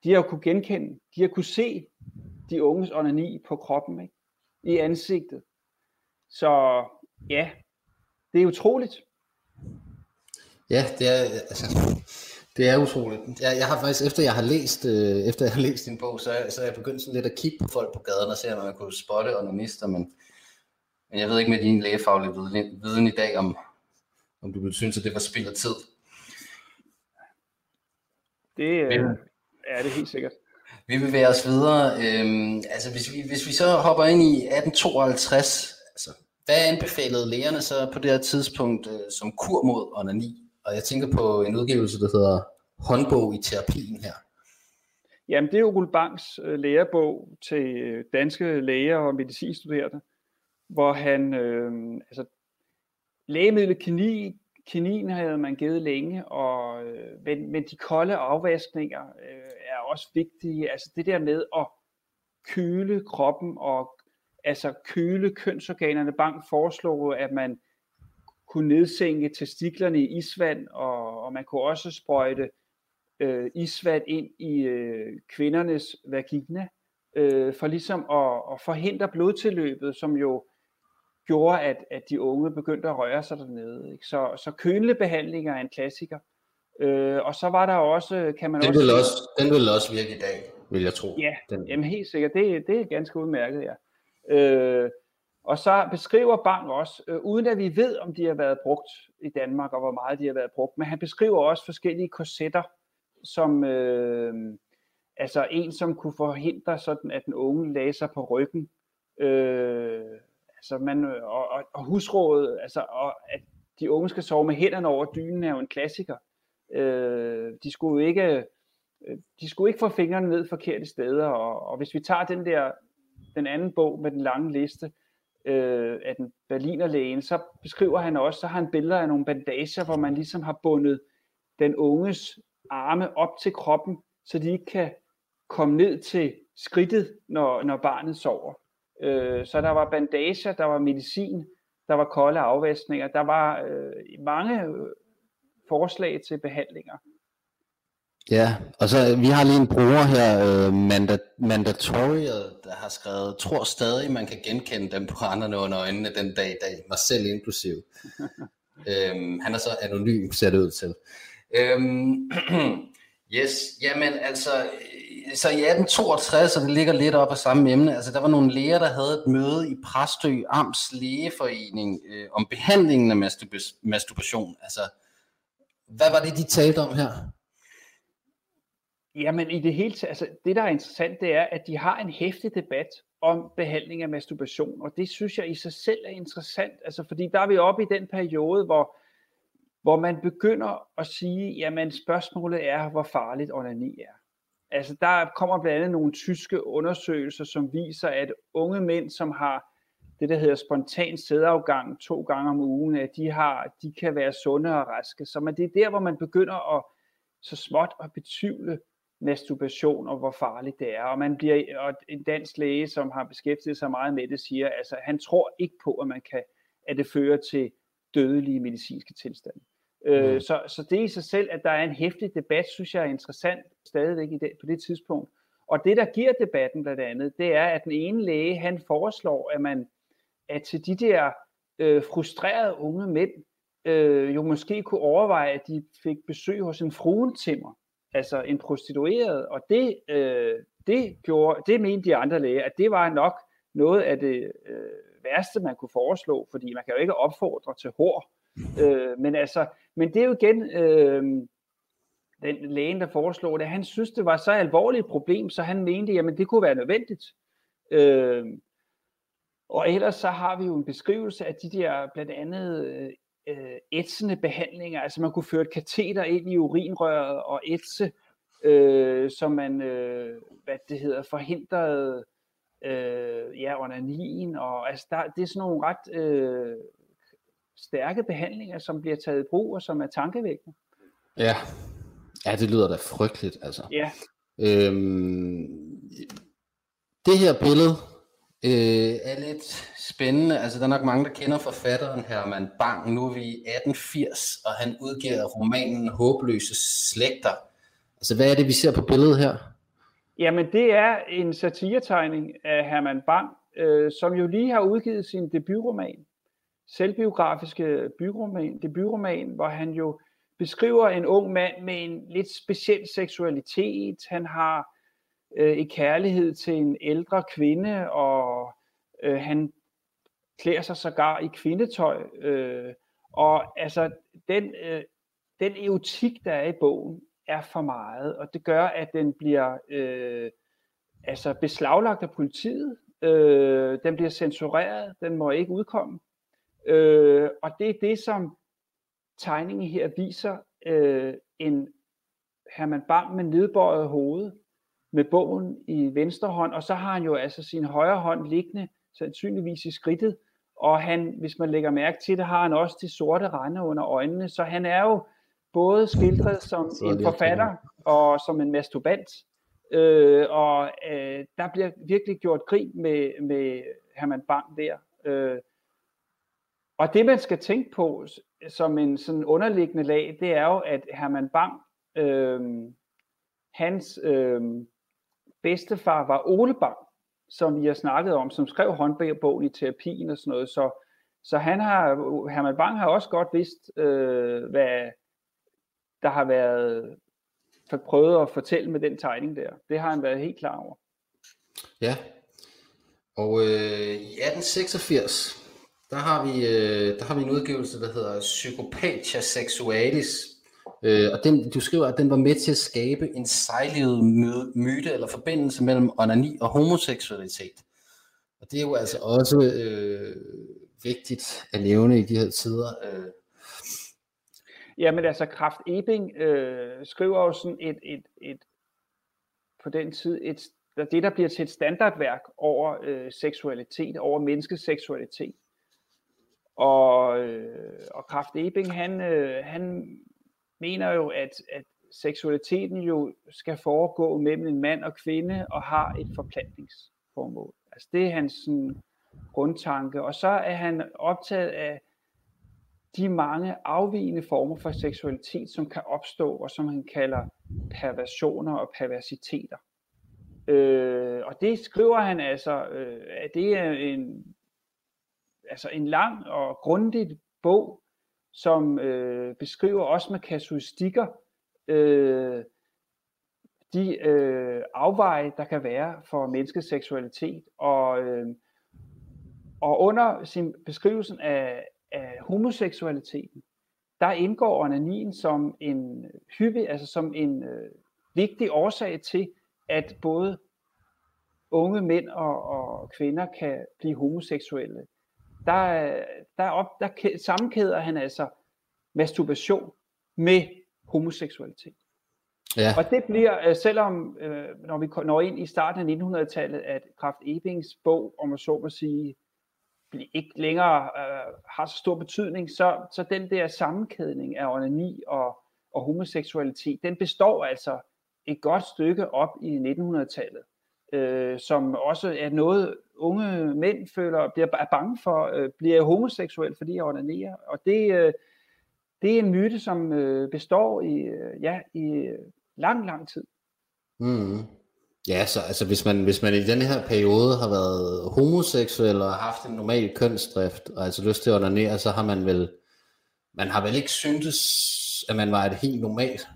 de har kunne genkende, de har kunne se de unges onani på kroppen, ikke? i ansigtet. Så ja, det er utroligt. Ja, det er, altså, det er utroligt. Jeg, jeg har faktisk, efter jeg har læst, øh, efter jeg har læst din bog, så, så er jeg begyndt sådan lidt at kigge på folk på gaden og se, om man kunne spotte onanister, men, men jeg ved ikke med din lægefaglige viden, viden i dag, om, om du synes, at det var spild af tid. Det øh, er det helt sikkert. Vi bevæger os videre. Øhm, altså hvis vi, hvis vi så hopper ind i 1852, altså hvad anbefalede lægerne så på det her tidspunkt øh, som kur mod onani? Og jeg tænker på en udgivelse, der hedder Håndbog i terapien her. Jamen, det er jo Bangs øh, lærebog til øh, danske læger og medicinstuderende, hvor han, øh, altså, lægemidlet kinin, kinin havde man givet længe, og, øh, men, men de kolde afvaskninger øh, er også vigtige. Altså det der med at køle kroppen og altså køle kønsorganerne. Bank foreslog, at man kunne nedsænke testiklerne i isvand, og, og man kunne også sprøjte øh, isvand ind i øh, kvindernes vagina, øh, for ligesom at, at forhindre blodtilløbet, som jo gjorde, at, at de unge begyndte at røre sig dernede. Ikke? Så, så kølebehandling er en klassiker. Øh, og så var der også, kan man den også... Vil også den vil også virke i dag, vil jeg tro. Ja, den. jamen helt sikkert. Det, det er ganske udmærket, ja. Øh, og så beskriver Bang også, øh, uden at vi ved, om de har været brugt i Danmark, og hvor meget de har været brugt, men han beskriver også forskellige korsetter, som øh, altså en, som kunne forhindre sådan, at den unge lagde sig på ryggen, øh, altså man, øh, og, og, og husrådet, altså, og at de unge skal sove med hænderne over dynen, er jo en klassiker. Øh, de skulle jo ikke øh, de skulle ikke få fingrene ned forkerte steder, og, og hvis vi tager den der, den anden bog med den lange liste, øh, af den berliner lægen, så beskriver han også, så har han billeder af nogle bandager, hvor man ligesom har bundet den unges arme op til kroppen, så de ikke kan komme ned til skridtet, når, når barnet sover. Øh, så der var bandager, der var medicin, der var kolde afvaskninger, der var øh, mange øh, forslag til behandlinger. Ja, og så vi har lige en bruger her, øh, Manda, der har skrevet, tror stadig, man kan genkende dem på andre under øjnene den dag i dag, mig selv inklusiv. øhm, han er så anonym, ser det ud til. Øhm, yes, jamen altså, så i 1862, og det ligger lidt op af samme emne, altså der var nogle læger, der havde et møde i Præstø Amts Lægeforening øh, om behandlingen af masturbation. Altså, hvad var det, de talte om her? Jamen i det hele taget, altså det der er interessant, det er, at de har en hæftig debat om behandling af masturbation, og det synes jeg i sig selv er interessant, altså fordi der er vi oppe i den periode, hvor, hvor man begynder at sige, jamen spørgsmålet er, hvor farligt onani er. Altså der kommer blandt andet nogle tyske undersøgelser, som viser, at unge mænd, som har det, der hedder spontan sædafgang to gange om ugen, at de, har, de kan være sunde og raske. Så man, det er der, hvor man begynder at så småt at betvivle masturbation og hvor farligt det er. Og, man bliver, og en dansk læge, som har beskæftiget sig meget med det, siger, altså han tror ikke på, at man kan, at det fører til dødelige medicinske tilstande. Øh, mm. så, så det i sig selv, at der er en hæftig debat, synes jeg er interessant stadigvæk i det, på det tidspunkt. Og det, der giver debatten blandt andet, det er, at den ene læge, han foreslår, at man at til de der øh, frustrerede unge mænd, øh, jo måske kunne overveje, at de fik besøg hos en fruentimmer, altså en prostitueret, og det, øh, det, gjorde, det mente de andre læger, at det var nok noget af det øh, værste, man kunne foreslå, fordi man kan jo ikke opfordre til hår. Øh, men, altså, men det er jo igen øh, den lægen, der foreslog det, han synes, det var så alvorligt et problem, så han mente, jamen det kunne være nødvendigt. Øh, og ellers så har vi jo en beskrivelse af de der blandt andet øh, øh, ætsende behandlinger, altså man kunne føre et kateter ind i urinrøret og ætse, øh, så man, øh, hvad det hedder, forhindrede øh, ja, onanien, og altså der, det er sådan nogle ret øh, stærke behandlinger, som bliver taget i brug, og som er tankevækkende. Ja, ja det lyder da frygteligt, altså. Ja. Øhm, det her billede, øh, er lidt spændende. Altså, der er nok mange, der kender forfatteren Herman Bang. Nu er vi i 1880, og han udgiver romanen Håbløse Slægter. Altså, hvad er det, vi ser på billedet her? Jamen, det er en satiretegning af Herman Bang, øh, som jo lige har udgivet sin debutroman. Selvbiografiske byroman, debutroman, hvor han jo beskriver en ung mand med en lidt speciel seksualitet. Han har øh, i kærlighed til en ældre kvinde, og øh, han klæder sig sågar i kvindetøj. Øh, og altså, den, øh, den eotik, der er i bogen, er for meget, og det gør, at den bliver øh, altså beslaglagt af politiet. Øh, den bliver censureret, den må ikke udkomme. Øh, og det er det, som tegningen her viser øh, en Herman Bang med nedbøjet hoved, med bogen i venstre hånd, og så har han jo altså sin højre hånd liggende sandsynligvis i skridtet, og han, hvis man lægger mærke til det, har han også de sorte rande under øjnene, så han er jo både skildret som en forfatter og som en masturbant, øh, og øh, der bliver virkelig gjort krig med, med Herman Bang der. Øh, og det man skal tænke på som en sådan underliggende lag, det er jo, at Herman Bang, øh, hans øh, bedstefar var Ole Bang, som vi har snakket om, som skrev håndbogen i terapien og sådan noget. Så Så han har, Herman Bang har også godt vidst, øh, hvad der har været for prøvet at fortælle med den tegning der. Det har han været helt klar over. Ja, og øh, i 1886, der har, vi, øh, der har vi en udgivelse, der hedder Psychopatia Sexualis. Øh, og den, du skriver, at den var med til at skabe en sejlivet myte eller forbindelse mellem onani og homoseksualitet. Og det er jo altså også øh, vigtigt at nævne i de her tider. Øh. Jamen altså, Kraft Ebing øh, skriver jo sådan et, et, et, på den tid, et, det der bliver til et standardværk over øh, seksualitet, over menneskets seksualitet. Og, øh, og Kraft Ebing, han, øh, han mener jo, at, at seksualiteten jo skal foregå mellem en mand og kvinde og har et forplantningsformål. Altså det er hans sådan, grundtanke. Og så er han optaget af de mange afvigende former for seksualitet, som kan opstå, og som han kalder perversioner og perversiteter. Øh, og det skriver han altså, øh, at det er en, altså en lang og grundig bog, som øh, beskriver også med kasuistikker øh, de øh, afveje, der kan være for menneskets seksualitet. Og, øh, og under sin beskrivelsen af, af homoseksualiteten, der indgår onanien som en hyppig, altså som en øh, vigtig årsag til, at både unge mænd og, og kvinder kan blive homoseksuelle. Der, der, op, der sammenkæder han altså masturbation med homoseksualitet. Ja. Og det bliver, øh, selvom øh, når vi når ind i starten af 1900-tallet, at Kraft Ebings bog, om at så må sige, ikke længere øh, har så stor betydning, så, så den der sammenkædning af onani og, og homoseksualitet, den består altså et godt stykke op i 1900-tallet, øh, som også er noget, unge mænd føler, bliver er bange for, øh, bliver homoseksuel, fordi jeg onanerer. Og det, øh, det er en myte, som øh, består i, øh, ja, i øh, lang, lang tid. Mm. Ja, så altså hvis man, hvis man i den her periode har været homoseksuel og haft en normal kønsdrift, og altså lyst til at onanere, så har man vel, man har vel ikke syntes, at man var et helt normalt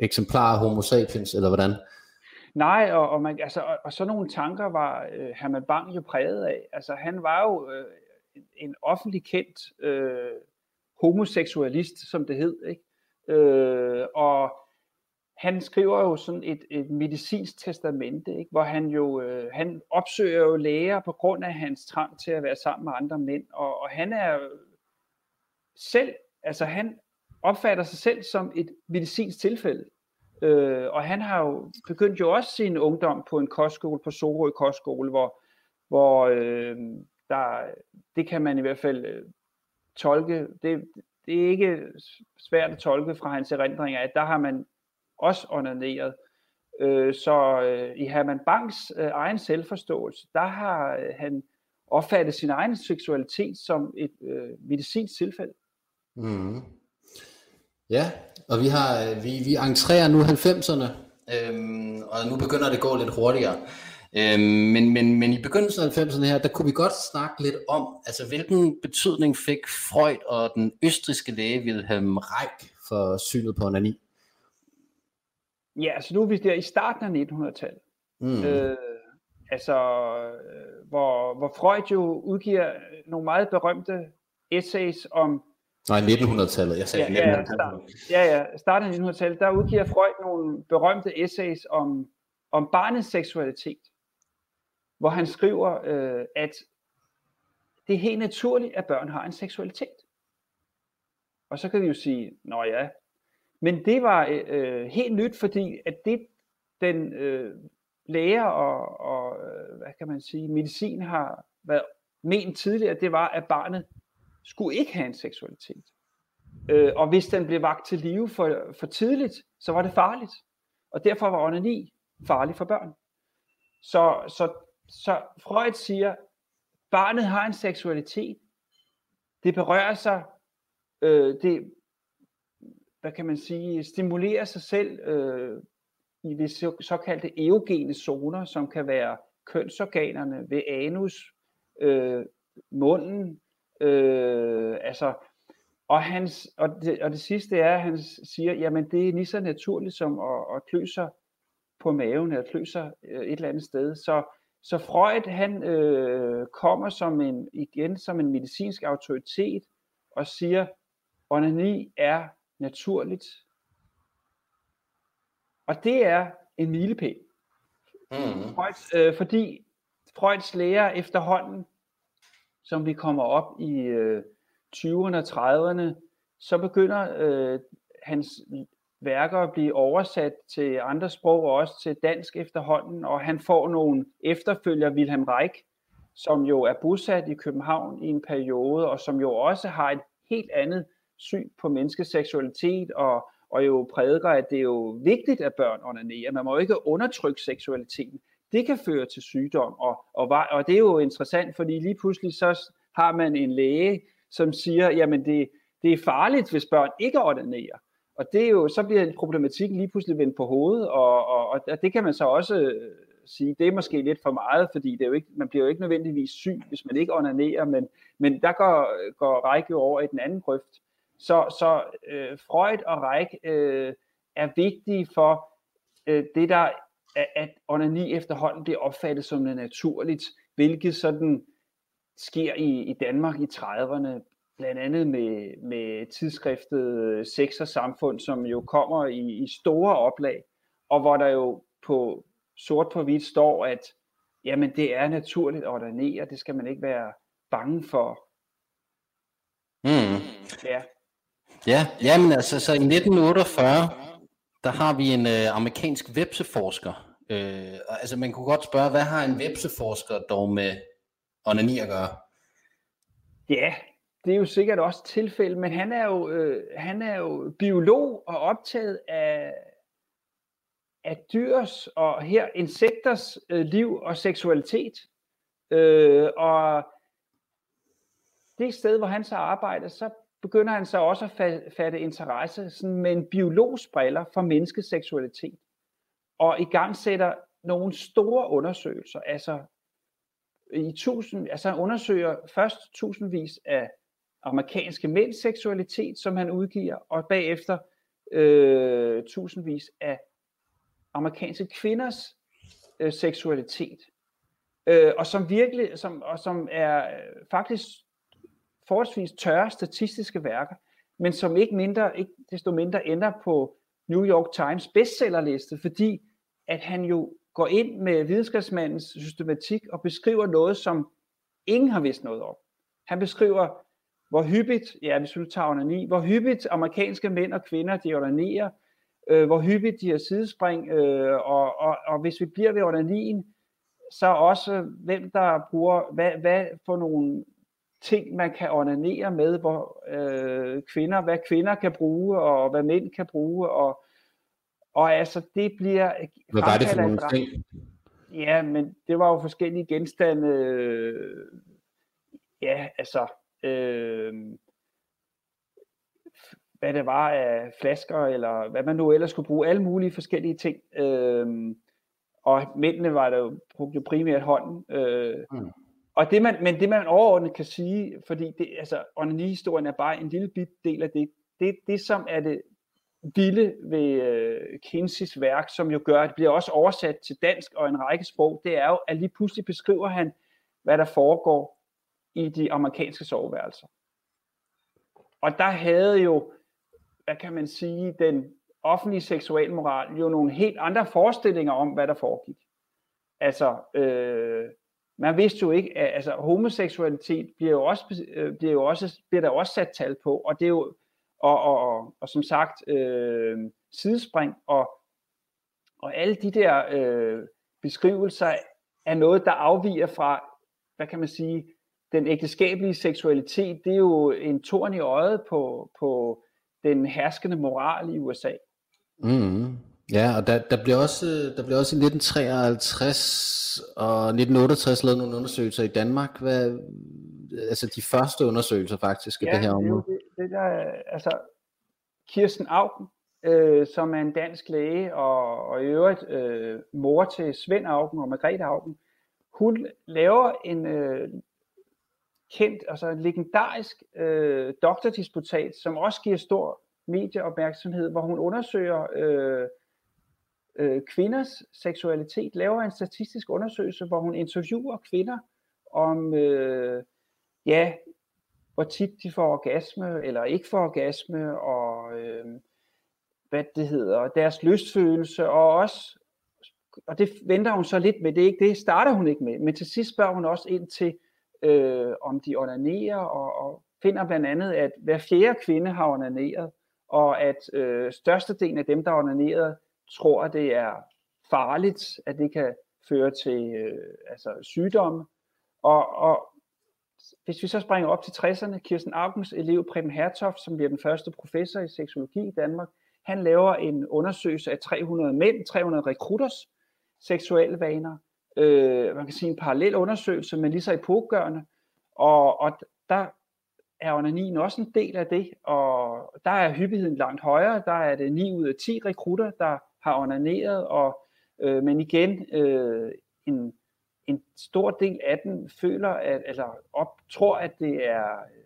eksemplar af homo sapiens, eller hvordan? Nej, og, og, man, altså, og, og sådan nogle tanker var øh, Herman Bang jo præget af. Altså han var jo øh, en offentlig kendt øh, homoseksualist, som det hed. Ikke? Øh, og han skriver jo sådan et, et medicinsk testamente, ikke? hvor han jo øh, han opsøger jo læger på grund af hans trang til at være sammen med andre mænd, og, og han er selv, altså han opfatter sig selv som et medicinsk tilfælde. Øh, og han har jo begyndt jo også sin ungdom på en kostskole, på Sorø Kostskole, hvor, hvor øh, der, det kan man i hvert fald øh, tolke, det, det er ikke svært at tolke fra hans erindringer, at der har man også onaneret. Øh, så øh, i Herman Banks øh, egen selvforståelse, der har øh, han opfattet sin egen seksualitet som et øh, medicinsk tilfælde. Mm. Ja, og vi har vi, vi entrerer nu 90'erne, øhm, og nu begynder det at gå lidt hurtigere. Øhm, men, men, men i begyndelsen af 90'erne her, der kunne vi godt snakke lidt om, altså hvilken betydning fik Freud og den østriske læge Wilhelm Reich for synet på onani? Ja, altså nu er vi der i starten af 1900-tallet. Mm. Øh, altså, øh, hvor, hvor Freud jo udgiver nogle meget berømte essays om... Nej, 1900-tallet. Jeg sagde ja, 1900-tallet. Ja, ja, starten af 1900-tallet, der udgiver Freud nogle berømte essays om, om barnets seksualitet, hvor han skriver, øh, at det er helt naturligt, at børn har en seksualitet. Og så kan vi jo sige, nå ja, men det var øh, helt nyt, fordi at det den øh, læger og, og øh, hvad kan man sige, medicin har været ment tidligere, det var, at barnet skulle ikke have en seksualitet. Øh, og hvis den blev vagt til live for, for tidligt, så var det farligt. Og derfor var onani farlig for børn. Så, så, så Freud siger, barnet har en seksualitet. Det berører sig. Øh, det, hvad kan man sige, stimulerer sig selv øh, i de såkaldte eogene zoner, som kan være kønsorganerne ved anus, øh, munden, Øh, altså, og, hans, og, det, og det sidste er, at han siger, jamen det er lige så naturligt som at, at klø sig på maven, eller klø sig øh, et eller andet sted. Så, så Freud, han øh, kommer som en, igen som en medicinsk autoritet, og siger, onani er naturligt. Og det er en milepæl. Mm. Freuds, øh, fordi Freuds lærer efterhånden, som vi kommer op i øh, 20'erne og 30'erne, så begynder øh, hans værker at blive oversat til andre sprog og også til dansk efterhånden, og han får nogle efterfølger, Wilhelm Reich, som jo er bosat i København i en periode, og som jo også har et helt andet syn på menneskeseksualitet, og, og jo prædiker, at det er jo vigtigt, at børn onanerer. Man må jo ikke undertrykke seksualiteten. Det kan føre til sygdom, og, og, og det er jo interessant, fordi lige pludselig så har man en læge, som siger, jamen det, det er farligt, hvis børn ikke onanerer. Og det er jo, så bliver problematikken lige pludselig vendt på hovedet, og, og, og det kan man så også øh, sige, det er måske lidt for meget, fordi det er jo ikke, man bliver jo ikke nødvendigvis syg, hvis man ikke onanerer, men, men der går, går Reich jo over i den anden grøft. Så, så øh, Freud og Reich øh, er vigtige for øh, det, der at onani efterhånden bliver opfattet som noget naturligt, hvilket sådan sker i, i Danmark i 30'erne, blandt andet med, med tidsskriftet Sex og Samfund, som jo kommer i, i store oplag, og hvor der jo på sort på hvidt står, at jamen det er naturligt at ordinere, det skal man ikke være bange for. Mm. Ja. Ja, jamen altså, så i 1948, der har vi en øh, amerikansk vepseforsker. Øh, altså man kunne godt spørge, hvad har en vepseforsker dog med onani at gøre? Ja, det er jo sikkert også tilfælde, men han er jo, øh, han er jo biolog og optaget af, af dyrs og her insekters øh, liv og seksualitet. Øh, og det sted, hvor han så arbejder, så begynder han så også at fatte interesse sådan med en biologs briller for menneskets seksualitet. Og i gang sætter nogle store undersøgelser, altså i tusind, altså han undersøger først tusindvis af amerikanske mænds seksualitet, som han udgiver, og bagefter øh, tusindvis af amerikanske kvinders øh, seksualitet. Øh, og som virkelig, som, og som er øh, faktisk forholdsvis tørre statistiske værker, men som ikke mindre, ikke desto mindre ender på New York Times bestsellerliste, fordi at han jo går ind med videnskabsmandens systematik og beskriver noget, som ingen har vidst noget om. Han beskriver, hvor hyppigt, ja, hvis du tager onani, hvor hyppigt amerikanske mænd og kvinder, de onanerer, øh, hvor hyppigt de har sidespring, øh, og, og, og hvis vi bliver ved onanien, så også øh, hvem der bruger, hvad, hvad for nogle ting, man kan onanere med, hvor øh, kvinder, hvad kvinder kan bruge, og hvad mænd kan bruge, og, og altså det bliver... Hvad var det for nogle ting? Ja, men det var jo forskellige genstande, øh, ja, altså, øh, hvad det var af flasker, eller hvad man nu ellers skulle bruge, alle mulige forskellige ting. Øh, og mændene var der jo, brugte primært hånden. Øh, mm. Og det man, men det man overordnet kan sige, fordi det, altså, onani-historien er bare en lille bit del af det, det, det som er det vilde ved øh, Kinseys værk, som jo gør, at det bliver også oversat til dansk og en række sprog, det er jo, at lige pludselig beskriver han, hvad der foregår i de amerikanske soveværelser. Og der havde jo, hvad kan man sige, den offentlige seksualmoral jo nogle helt andre forestillinger om, hvad der foregik. Altså, øh, man vidste jo ikke, at altså, homoseksualitet bliver jo også, øh, bliver jo også, bliver der også sat tal på, og det er jo, og, og, og, og som sagt, øh, sidespring, og, og alle de der øh, beskrivelser er noget, der afviger fra, hvad kan man sige, den ægteskabelige seksualitet, det er jo en torn i øjet på, på den herskende moral i USA. Mm. Mm-hmm. Ja, og der, der, blev også, der blev også i 1953 og 1968 lavet nogle undersøgelser i Danmark. Hvad, altså de første undersøgelser faktisk af ja, det her område. Det, det, det der, altså Kirsten Augen, øh, som er en dansk læge, og, og i øvrigt øh, mor til Svend Augen og Margrethe Augen, hun laver en, øh, kendt, altså en legendarisk øh, doktordisputat, som også giver stor medieopmærksomhed, hvor hun undersøger øh, øh, kvinders seksualitet, laver en statistisk undersøgelse, hvor hun interviewer kvinder om, øh, ja, hvor tit de får orgasme eller ikke får orgasme, og øh, hvad det hedder, deres lystfølelse, og også, og det venter hun så lidt med, det, er ikke, det starter hun ikke med, men til sidst spørger hun også ind til, øh, om de onanerer, og, og finder blandt andet, at hver fjerde kvinde har onaneret, og at øh, størstedelen af dem, der onanerede, tror, at det er farligt, at det kan føre til øh, altså sygdomme. Og, og hvis vi så springer op til 60'erne, Kirsten Augens elev Preben Hertoft, som bliver den første professor i seksologi i Danmark, han laver en undersøgelse af 300 mænd, 300 rekrutters seksuelle vaner. Øh, man kan sige en parallel undersøgelse, men lige så epokegørende. Og, og der er onanien også en del af det, og der er hyppigheden langt højere. Der er det 9 ud af 10 rekrutter, der har onaneret, og, øh, men igen, øh, en, en stor del af dem føler, at, eller op, tror, at det er øh,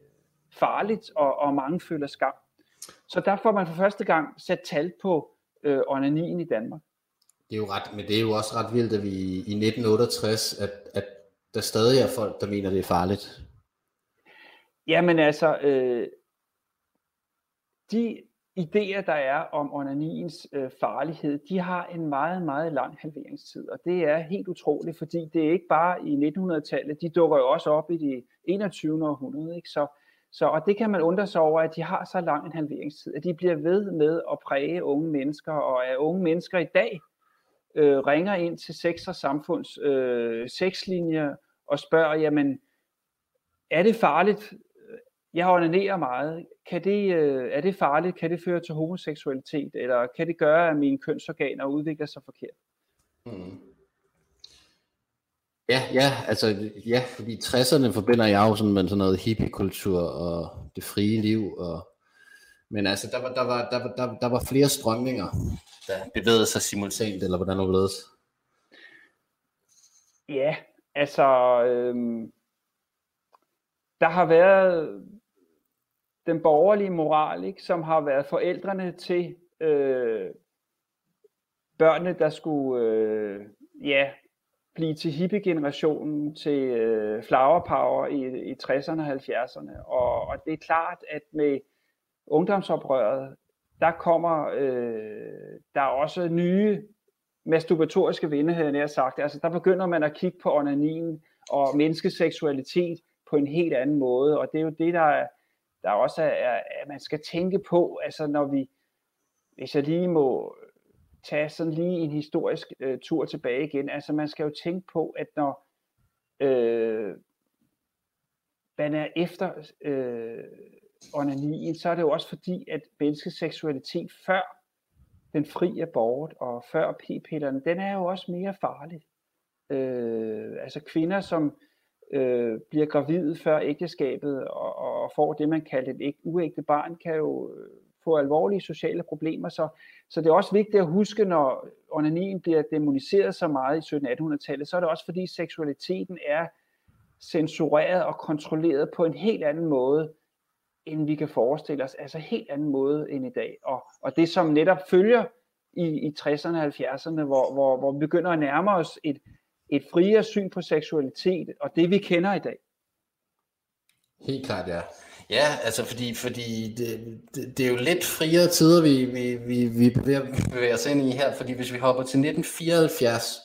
farligt, og, og mange føler skam. Så der får man for første gang sat tal på øh, onanien i Danmark. Det er jo ret, men det er jo også ret vildt, at vi i 1968, at, at der stadig er folk, der mener, det er farligt. Jamen altså, øh, de idéer, der er om onaniens øh, farlighed, de har en meget, meget lang halveringstid, og det er helt utroligt, fordi det er ikke bare i 1900-tallet, de dukker jo også op i det 21. århundrede, ikke? Så, så, og det kan man undre sig over, at de har så lang en halveringstid, at de bliver ved med at præge unge mennesker, og at unge mennesker i dag øh, ringer ind til sex og samfunds øh, sexlinjer og spørger, jamen, er det farligt jeg onanerer meget. Kan det, øh, er det farligt? Kan det føre til homoseksualitet? Eller kan det gøre, at mine kønsorganer udvikler sig forkert? Mm. Ja, ja, altså, ja, fordi 60'erne forbinder jeg jo sådan med sådan noget hippiekultur og det frie liv, og, men altså, der var, der var, der var, der, der var flere strømninger, der bevægede sig simultant, eller hvordan det? Ja, altså, øhm, der har været den borgerlige moral, ikke, som har været forældrene til øh, børnene, der skulle øh, ja, blive til hippie-generationen, til øh, flower power i, i 60'erne og 70'erne. Og, og det er klart, at med ungdomsoprøret, der kommer øh, der er også nye masturbatoriske vinde, havde jeg sagt. Altså, der begynder man at kigge på onanin og menneskeseksualitet på en helt anden måde, og det er jo det, der er, der også er, at man skal tænke på, altså når vi, hvis jeg lige må tage sådan lige en historisk øh, tur tilbage igen, altså man skal jo tænke på, at når øh, man er efter øh, onanien, så er det jo også fordi, at menneskets seksualitet før den fri abort og før p-pillerne, den er jo også mere farlig. Øh, altså kvinder, som øh, bliver gravid før ægteskabet og, og får det, man kalder et uægte barn, kan jo øh, få alvorlige sociale problemer. Så, så det er også vigtigt at huske, når onanien bliver demoniseret så meget i 1700-1800-tallet, så er det også fordi seksualiteten er censureret og kontrolleret på en helt anden måde, end vi kan forestille os. Altså helt anden måde end i dag. Og, og det som netop følger i, i 60'erne og 70'erne, hvor, hvor, hvor vi begynder at nærme os et, et friere syn på seksualitet, og det vi kender i dag. Helt klart, ja. Ja, altså fordi, fordi det, det, det er jo lidt friere tider, vi, vi, vi, vi bevæger, bevæger os ind i her, fordi hvis vi hopper til 1974,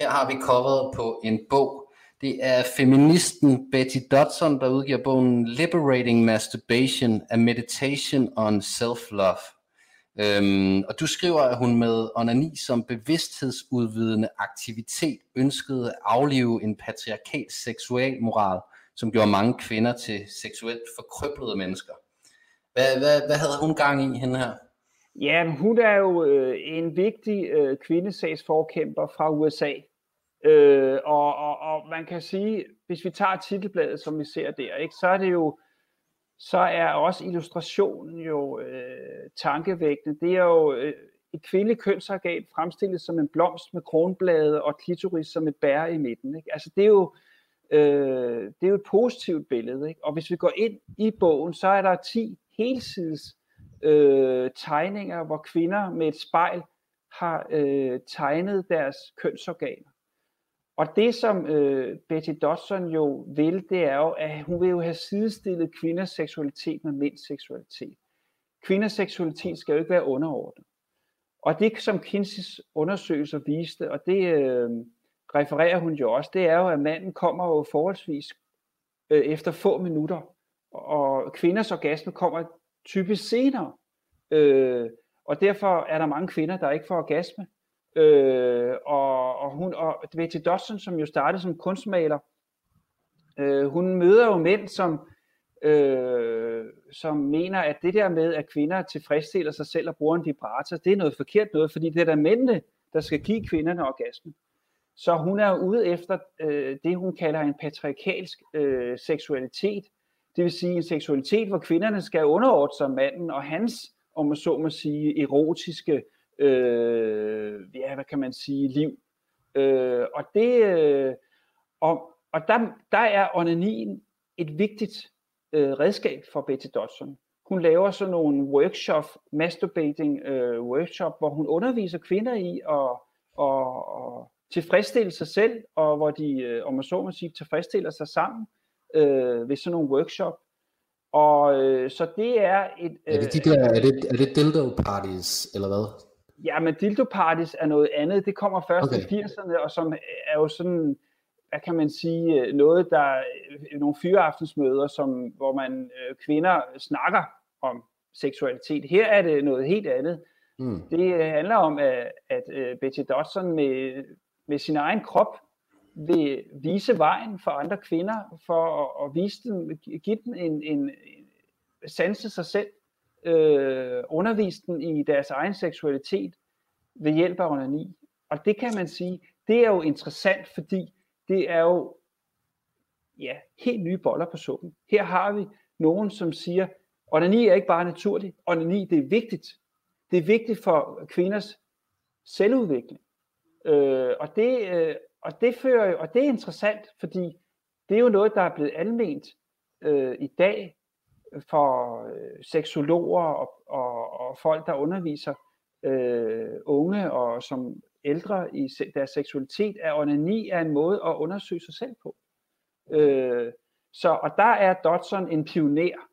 her har vi coveret på en bog. Det er feministen Betty Dodson, der udgiver bogen Liberating Masturbation, A Meditation on Self-Love. Øhm, og du skriver, at hun med onani som bevidsthedsudvidende aktivitet ønskede at aflive en patriarkal seksualmoral, som gjorde mange kvinder til seksuelt forkrøblede mennesker. Hvad, hvad, hvad havde hun gang i hende her? Ja, hun er jo øh, en vigtig øh, kvindesagsforkæmper fra USA. Øh, og, og, og man kan sige, hvis vi tager titelbladet, som vi ser der, ikke, så er det jo så er også illustrationen jo øh, tankevækkende. Det er jo øh, et kvindeligt kønsorgan fremstillet som en blomst med kronblade og klitoris som et bær i midten. Ikke? Altså det er jo Øh, det er jo et positivt billede. Ikke? Og hvis vi går ind i bogen, så er der 10 helsides øh, tegninger, hvor kvinder med et spejl har øh, tegnet deres kønsorganer. Og det, som øh, Betty Dodson jo vil, det er jo, at hun vil jo have sidestillet kvinders seksualitet med mænds seksualitet. Kvinders seksualitet skal jo ikke være underordnet. Og det, som Kinseys undersøgelser viste, og det øh, refererer hun jo også, det er jo, at manden kommer jo forholdsvis øh, efter få minutter, og kvinders orgasme kommer typisk senere. Øh, og derfor er der mange kvinder, der ikke får orgasme. Øh, og, og, hun, og Betty Dodson, som jo startede som kunstmaler, øh, hun møder jo mænd, som, øh, som mener, at det der med, at kvinder tilfredsstiller sig selv og bruger en vibrator, det er noget forkert noget, fordi det er der mændene, der skal give kvinderne orgasmen. Så hun er ude efter øh, det, hun kalder en patriarkalsk øh, seksualitet. Det vil sige en seksualitet, hvor kvinderne skal underordne sig manden og hans, om man så må sige, erotiske øh, ja, hvad kan man sige, liv. Øh, og det, øh, og, og der, der er onanien et vigtigt øh, redskab for Betty Dodson. Hun laver sådan nogle workshop, masturbating øh, workshop, hvor hun underviser kvinder i at, at, at tilfredsstille sig selv, og hvor de, øh, om man så må sige, tilfredsstiller sig sammen øh, ved sådan nogle workshop. Og øh, så det er et... Øh, er det de der, er det, er det dildo parties, eller hvad? Ja, men dildo parties er noget andet. Det kommer først okay. i 80'erne, og som er jo sådan, hvad kan man sige, noget, der nogle fyreaftensmøder, som, hvor man øh, kvinder snakker om seksualitet. Her er det noget helt andet. Mm. Det handler om, at, at uh, Betty Dodson med, med sin egen krop vil vise vejen for andre kvinder, for at, at vise dem, give dem en, en, en sanse sig selv, øh, undervise dem i deres egen seksualitet ved hjælp af onani. Og det kan man sige, det er jo interessant, fordi det er jo ja, helt nye boller på suppen. Her har vi nogen, som siger, onani er ikke bare naturligt, onani det er vigtigt. Det er vigtigt for kvinders selvudvikling. Øh, og, det, øh, og, det fører, jo, og det er interessant, fordi det er jo noget, der er blevet alment øh, i dag for øh, seksologer og, og, og folk, der underviser øh, unge og som ældre i deres seksualitet, at onani er en måde at undersøge sig selv på. Øh, så, og der er Dodson en pioner.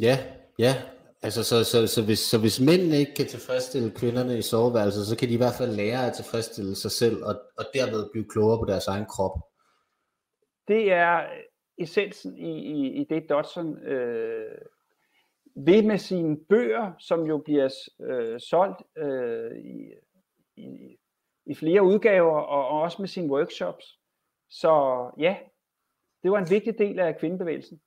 Ja, ja. Altså, så, så, så, hvis, så hvis mændene ikke kan tilfredsstille kvinderne i soveværelset, så kan de i hvert fald lære at tilfredsstille sig selv, og, og derved blive klogere på deres egen krop. Det er essensen i, i, i det Dodson øh, ved med sine bøger, som jo bliver øh, solgt øh, i, i, i flere udgaver, og, og også med sine workshops. Så ja, det var en vigtig del af kvindebevægelsen.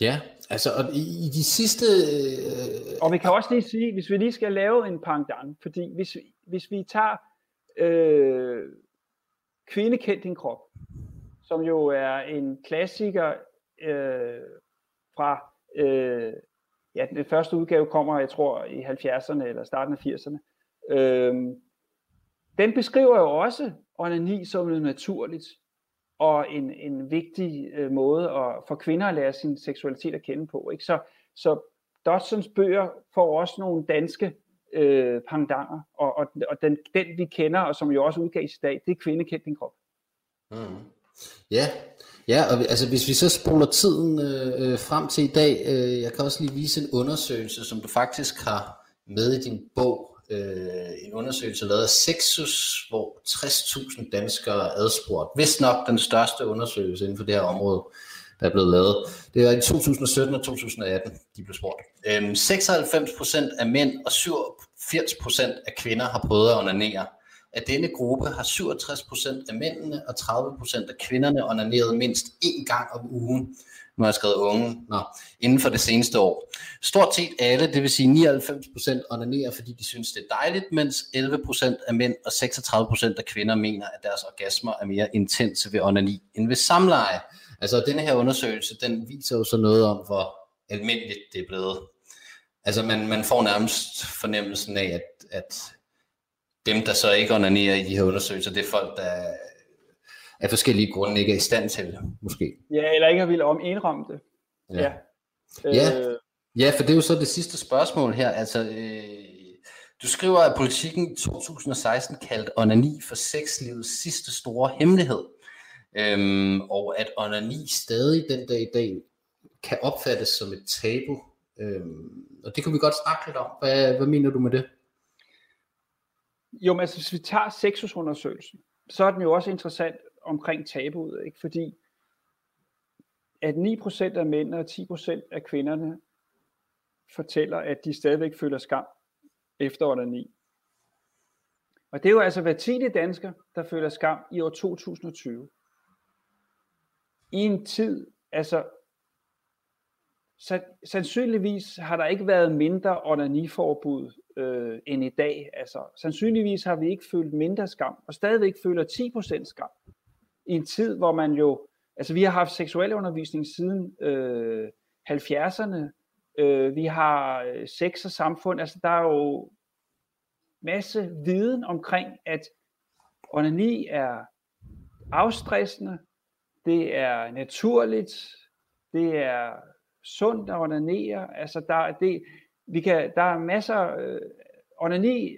Ja, altså og i, i de sidste... Øh... Og vi kan også lige sige, hvis vi lige skal lave en pangdang, fordi hvis, hvis vi tager øh, Kvinde kendt din krop, som jo er en klassiker øh, fra, øh, ja, den første udgave kommer, jeg tror, i 70'erne eller starten af 80'erne. Øh, den beskriver jo også onani som noget naturligt, og en, en vigtig øh, måde at, for kvinder at lære sin seksualitet at kende på. Ikke? Så, så Dodsons bøger får også nogle danske øh, pangdanger, og, og, og den, den vi kender, og som jo også udgaves i dag, det er Kvinde din krop. Mm. Ja, ja og altså hvis vi så spoler tiden øh, øh, frem til i dag, øh, jeg kan også lige vise en undersøgelse, som du faktisk har med i din bog, øh, en undersøgelse lavet af Sexus, hvor 60.000 danskere er adspurgt. Vist nok den største undersøgelse inden for det her område, der er blevet lavet. Det var i 2017 og 2018, de blev spurgt. Øh, 96% af mænd og 87% af kvinder har prøvet at onanere at denne gruppe har 67% af mændene og 30% af kvinderne onaneret mindst én gang om ugen. Nu har jeg skrevet unge, Nå, inden for det seneste år. Stort set alle, det vil sige 99% onanerer, fordi de synes, det er dejligt, mens 11% af mænd og 36% af kvinder mener, at deres orgasmer er mere intense ved onani end ved samleje. Altså denne her undersøgelse, den viser jo så noget om, hvor almindeligt det er blevet. Altså man, man får nærmest fornemmelsen af, at, at dem, der så ikke onanerer i de her undersøgelser, det er folk, der af forskellige grunde ikke er i stand til måske. Ja, eller ikke har ville om indrømme det. Ja. Ja. Ja. Øh, ja, for det er jo så det sidste spørgsmål her. Altså, øh, du skriver, at politikken 2016 kaldte onani for sexlivets sidste store hemmelighed. Øhm, og at onani stadig den dag i dag kan opfattes som et tabu. Øhm, og det kunne vi godt snakke lidt om. Hvad, hvad mener du med det? Jo, men altså, hvis vi tager sexusundersøgelsen, så er den jo også interessant omkring tabuet, ikke? fordi at 9% af mænd og 10% af kvinderne fortæller, at de stadigvæk føler skam efter under 9. Og det er jo altså hver tiende dansker, der føler skam i år 2020. I en tid, altså sandsynligvis har der ikke været mindre onaniforbud øh, end i dag. Altså, sandsynligvis har vi ikke følt mindre skam, og stadigvæk føler 10% skam. I en tid, hvor man jo, altså vi har haft seksuel undervisning siden øh, 70'erne, øh, vi har øh, sex og samfund, altså der er jo masse viden omkring, at onani er afstressende, det er naturligt, det er sundt at onanere. Altså der, det, vi kan, der er masser, øh, onani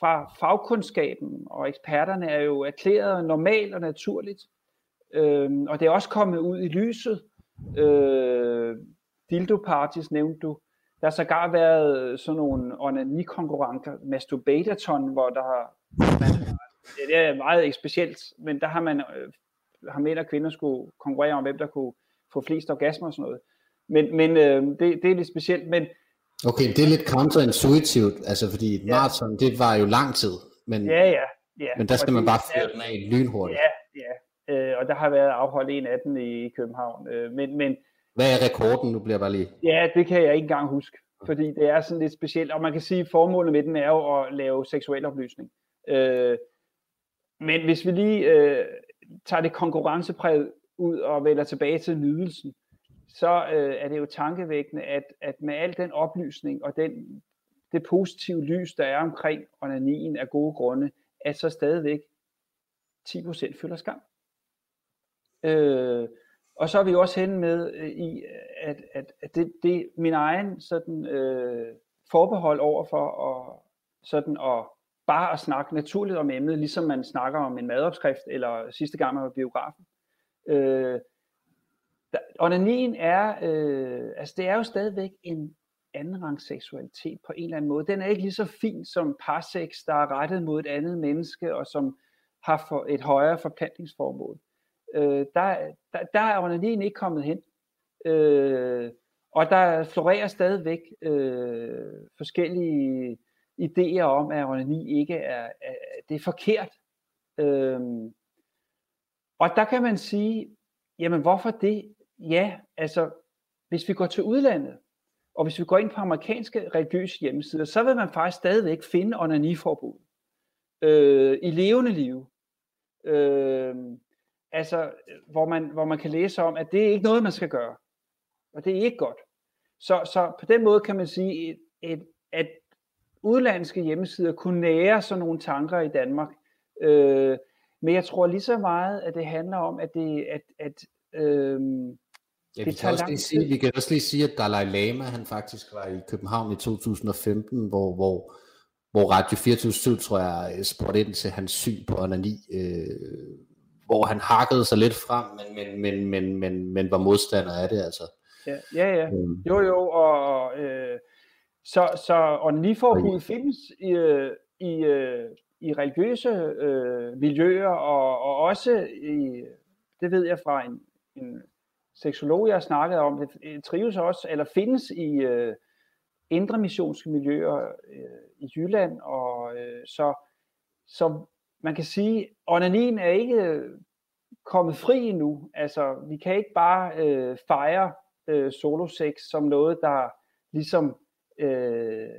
fra fagkundskaben og eksperterne er jo erklæret normalt og naturligt. Øh, og det er også kommet ud i lyset. Øh, dildo parties nævnte du. Der har sågar været sådan nogle onani-konkurrenter, hvor der har, man, det er meget specielt, men der har man, øh, har mænd og kvinder skulle konkurrere om, hvem der kunne få flest orgasmer og sådan noget. Men, men øh, det, det er lidt specielt. Men, okay, det er lidt counterintuitivt, altså fordi et ja. maraton, det var jo lang tid. Men, ja, ja. ja. Men der skal og man bare fyre den af lynhurtigt. Ja, ja. Øh, og der har været afholdt en af dem i København. Øh, men, men, Hvad er rekorden? Nu bliver bare lige... Ja, det kan jeg ikke engang huske. Fordi det er sådan lidt specielt. Og man kan sige, at formålet med den er jo at lave seksuel oplysning. Øh, men hvis vi lige øh, tager det konkurrencepræget ud og vender tilbage til nydelsen, så øh, er det jo tankevækkende, at, at med al den oplysning og den, det positive lys, der er omkring onanien af gode grunde, at så stadigvæk 10% føler skam. Øh, og så er vi jo også henne med øh, i, at, at, at det, det min egen sådan, øh, forbehold over for at, sådan at bare at snakke naturligt om emnet, ligesom man snakker om en madopskrift, eller sidste gang man var biografen. Øh, onanien er, øh, altså det er jo stadigvæk en andenrangs seksualitet på en eller anden måde. Den er ikke lige så fin som parsex, der er rettet mod et andet menneske, og som har for et højere forplantningsformål. Øh, der, der, der er onanien ikke kommet hen. Øh, og der florerer stadigvæk øh, forskellige idéer om, at onani ikke er, er det er forkert. Øh, og der kan man sige, jamen hvorfor det? Ja, altså hvis vi går til udlandet, og hvis vi går ind på amerikanske religiøse hjemmesider, så vil man faktisk stadigvæk finde onaniforbud øh, i levende liv. Øh, altså, hvor man, hvor man kan læse om, at det er ikke noget, man skal gøre. Og det er ikke godt. Så, så på den måde kan man sige, et, et, at udlandske hjemmesider kunne nære sådan nogle tanker i Danmark. Øh, men jeg tror lige så meget, at det handler om, at, det, at, at øh, Ja, vi, kan også lige sige, vi kan også lige sige, at Dalai Lama han faktisk var i København i 2015, hvor, hvor, hvor Radio 24 tror jeg spurgte ind til hans syn på onani, øh, hvor han hakkede sig lidt frem, men, men, men, men, men, men var modstander af det altså. Ja, ja, ja. Øhm. Jo, jo, og øh, så, så onaniforbud findes i, øh, i, øh, i religiøse øh, miljøer, og, og også i, det ved jeg fra en, en seksolog, jeg har snakket om, det øh, trives også, eller findes i øh, indre missionske miljøer øh, i Jylland, og øh, så, så man kan sige, onanin er ikke øh, kommet fri endnu. Altså, vi kan ikke bare øh, fejre øh, solosex som noget, der ligesom øh,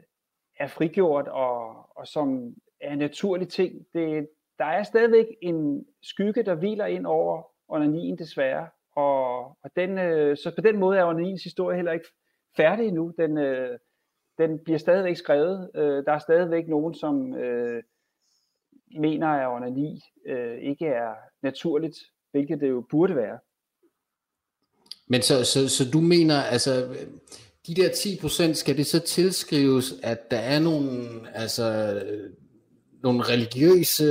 er frigjort og, og som er en naturlig ting. Det, der er stadigvæk en skygge, der hviler ind over onanien desværre, og, og den, øh, så på den måde er Onanins historie heller ikke færdig endnu. Den, øh, den bliver stadigvæk skrevet. Øh, der er stadigvæk nogen, som øh, mener, at onani øh, ikke er naturligt, hvilket det jo burde være. Men så, så, så du mener, altså, de der 10%, skal det så tilskrives, at der er nogle, altså, øh, nogle religiøse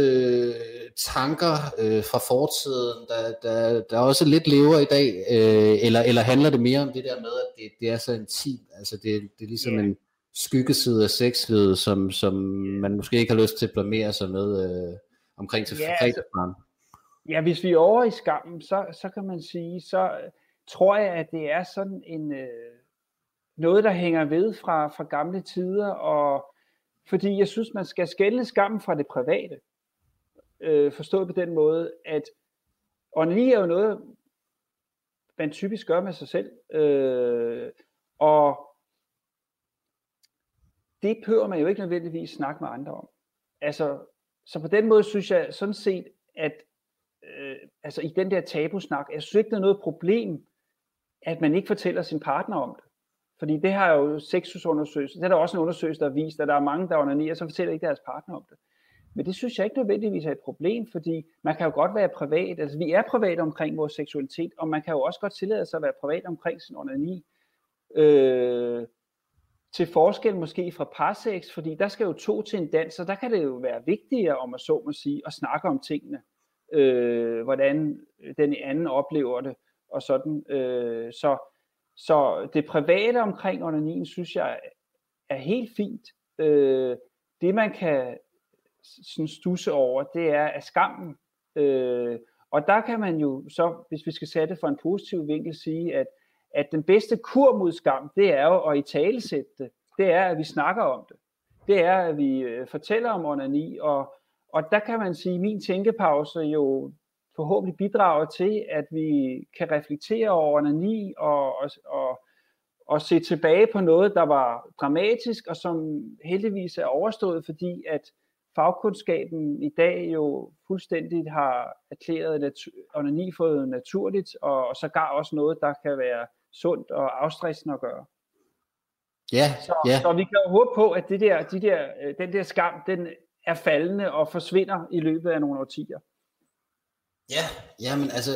tanker øh, fra fortiden, der, der, der også lidt lever i dag, øh, eller, eller handler det mere om det der med, at det, det er så intimt, altså det, det er ligesom yeah. en skyggeside af sexlivet, som, som man måske ikke har lyst til at blamere sig med øh, omkring til yeah, altså, Ja, hvis vi er over i skammen, så, så kan man sige, så tror jeg, at det er sådan en øh, noget, der hænger ved fra, fra gamle tider, og fordi jeg synes, man skal skælde skammen fra det private. Øh, forstået på den måde, at onani er jo noget, man typisk gør med sig selv. Øh, og det behøver man jo ikke nødvendigvis snakke med andre om. Altså, så på den måde synes jeg sådan set, at øh, altså i den der tabusnak, jeg synes ikke, der er noget problem, at man ikke fortæller sin partner om det. Fordi det har jo sexusundersøgelser, det er der også en undersøgelse, der har vist, at der er mange, der onanerer, så fortæller ikke deres partner om det. Men det synes jeg ikke nødvendigvis er et problem, fordi man kan jo godt være privat, altså vi er private omkring vores seksualitet, og man kan jo også godt tillade sig at være privat omkring sin onani. Øh, til forskel måske fra parsex, fordi der skal jo to til en dans, og der kan det jo være vigtigere, om at så må sige, at snakke om tingene, øh, hvordan den anden oplever det, og sådan. Øh, så, så det private omkring onanien, synes jeg, er helt fint. Øh, det man kan sådan stusse over, det er af skammen. Øh, og der kan man jo så, hvis vi skal sætte det for en positiv vinkel, sige, at, at den bedste kur mod skam, det er jo at i talesætte det. Det er, at vi snakker om det. Det er, at vi øh, fortæller om onani, og, og der kan man sige, at min tænkepause jo forhåbentlig bidrager til, at vi kan reflektere over onani og, og, og, og se tilbage på noget, der var dramatisk, og som heldigvis er overstået, fordi at fagkundskaben i dag jo fuldstændig har erklæret natu- onani naturligt, og, og sågar også noget, der kan være sundt og afstressende at gøre. Ja, så, ja. så vi kan jo håbe på, at det der, de der, øh, den der skam, den er faldende og forsvinder i løbet af nogle årtier. Ja, ja, men altså,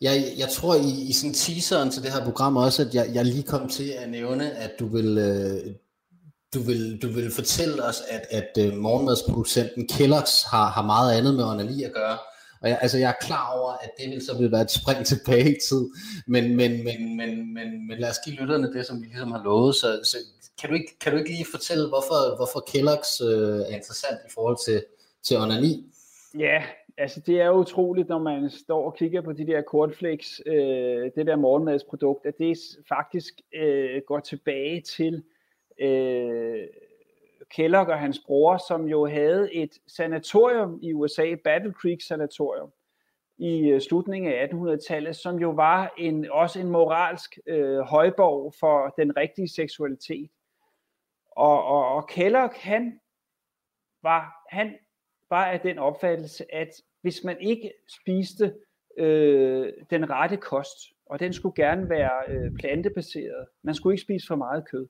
jeg, jeg tror i, i sådan teaseren til det her program også, at jeg, jeg lige kom til at nævne, at du vil, øh, du vil, du vil fortælle os, at, at uh, morgenmadsproducenten Kellogg's har, har meget andet med onani at gøre. Og jeg, altså, jeg er klar over, at det vil så vil være et spring tilbage i tid. Men, men, men, men, men, men lad os give lytterne det, som vi ligesom har lovet. Så, så kan, du ikke, kan du ikke lige fortælle, hvorfor, hvorfor Kellogg's øh, er interessant i forhold til, til onani? Ja, altså det er utroligt, når man står og kigger på de der cornflakes, øh, det der morgenmadsprodukt, at det faktisk øh, går tilbage til øh, Kellogg og hans bror, som jo havde et sanatorium i USA, Battle Creek Sanatorium, i øh, slutningen af 1800-tallet, som jo var en, også en moralsk øh, højborg for den rigtige seksualitet. Og, og, og Kellogg, han var, han var af den opfattelse, at hvis man ikke spiste øh, den rette kost, og den skulle gerne være øh, plantebaseret, man skulle ikke spise for meget kød,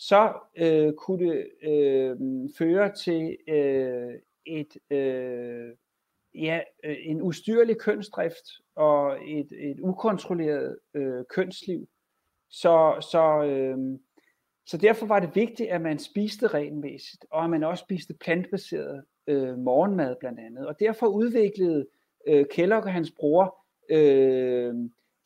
så øh, kunne det øh, føre til øh, et øh, ja, en ustyrlig kønsdrift og et, et ukontrolleret øh, kønsliv. Så, så, øh, så derfor var det vigtigt, at man spiste regelmæssigt, og at man også spiste plantebaseret øh, morgenmad blandt andet. Og derfor udviklede øh, Kellogg og hans bror, øh,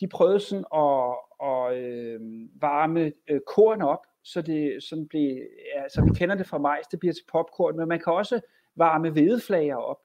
de prøvede sådan at, at øh, varme øh, korn op, så det sådan blev, ja, så vi kender det fra majs, det bliver til popcorn, men man kan også varme hvedeflager op,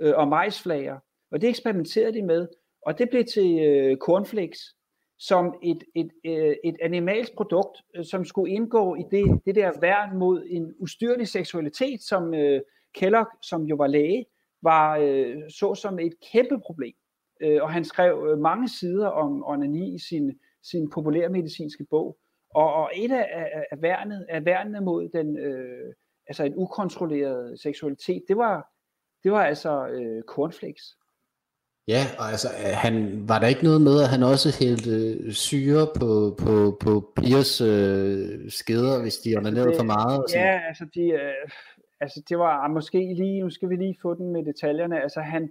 øh, og majsflager, og det eksperimenterede de med, og det blev til øh, cornflakes, som et, et, øh, et animalsk produkt, øh, som skulle indgå i det, det der værn mod en ustyrlig seksualitet, som øh, Kellogg, som jo var læge, var øh, så som et kæmpe problem. Øh, og han skrev øh, mange sider om onani i sin, sin populærmedicinske bog. Og, og et af, af, af, værnet, af værnene mod den, øh, altså en ukontrolleret seksualitet, det var, det var altså øh, cornflakes. Ja, og altså, han, var der ikke noget med, at han også hældte øh, syre på, på, på pigers øh, skeder, hvis de onanerede for meget? Og sådan? Ja, altså de, øh, altså det var måske lige, nu skal vi lige få den med detaljerne, altså han,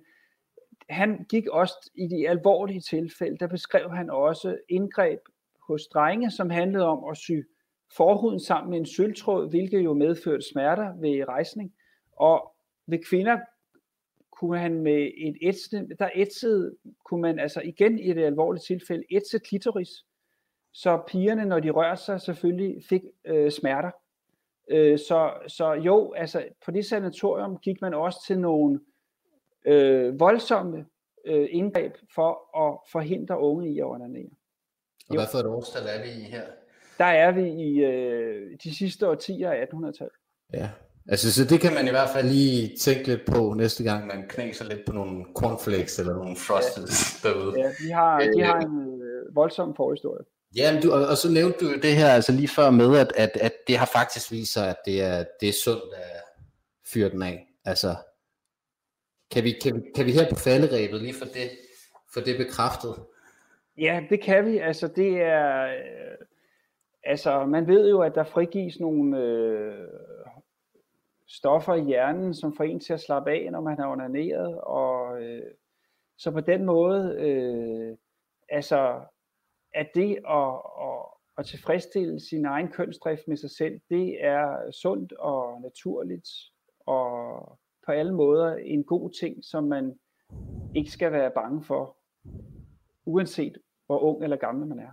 han gik også i de alvorlige tilfælde, der beskrev han også indgreb hos drenge, som handlede om at sy forhuden sammen med en sølvtråd, hvilket jo medførte smerter ved rejsning. Og ved kvinder kunne han med et etsende, der etsede, kunne man altså igen i det alvorlige tilfælde etse klitoris, så pigerne, når de rørte sig, selvfølgelig fik øh, smerter. Øh, så, så jo, altså på det sanatorium gik man også til nogle øh, voldsomme øh, indgreb for at forhindre unge i at onanere. Og hvad for et årstal er vi i her? Der er vi i øh, de sidste årtier af 1800-tallet. Ja, altså så det kan man i hvert fald lige tænke lidt på næste gang, man knæser lidt på nogle cornflakes eller nogle frosted ja. derude. Ja, de har, de har en øh, voldsom forhistorie. Ja, men du, og, og så nævnte du det her altså lige før med, at, at, at det har faktisk vist sig, at det er, det er sundt at fyre den af. Altså, kan vi, kan, vi, kan vi her på falderæbet lige få det, for det bekræftet? Ja, det kan vi. Altså, det er... Øh, altså, man ved jo, at der frigives nogle øh, stoffer i hjernen, som får en til at slappe af, når man har onaneret. Og, øh, så på den måde, øh, altså, at det at, at, at tilfredsstille sin egen kønsdrift med sig selv, det er sundt og naturligt, og på alle måder en god ting, som man ikke skal være bange for, uanset hvor ung eller gammel man er.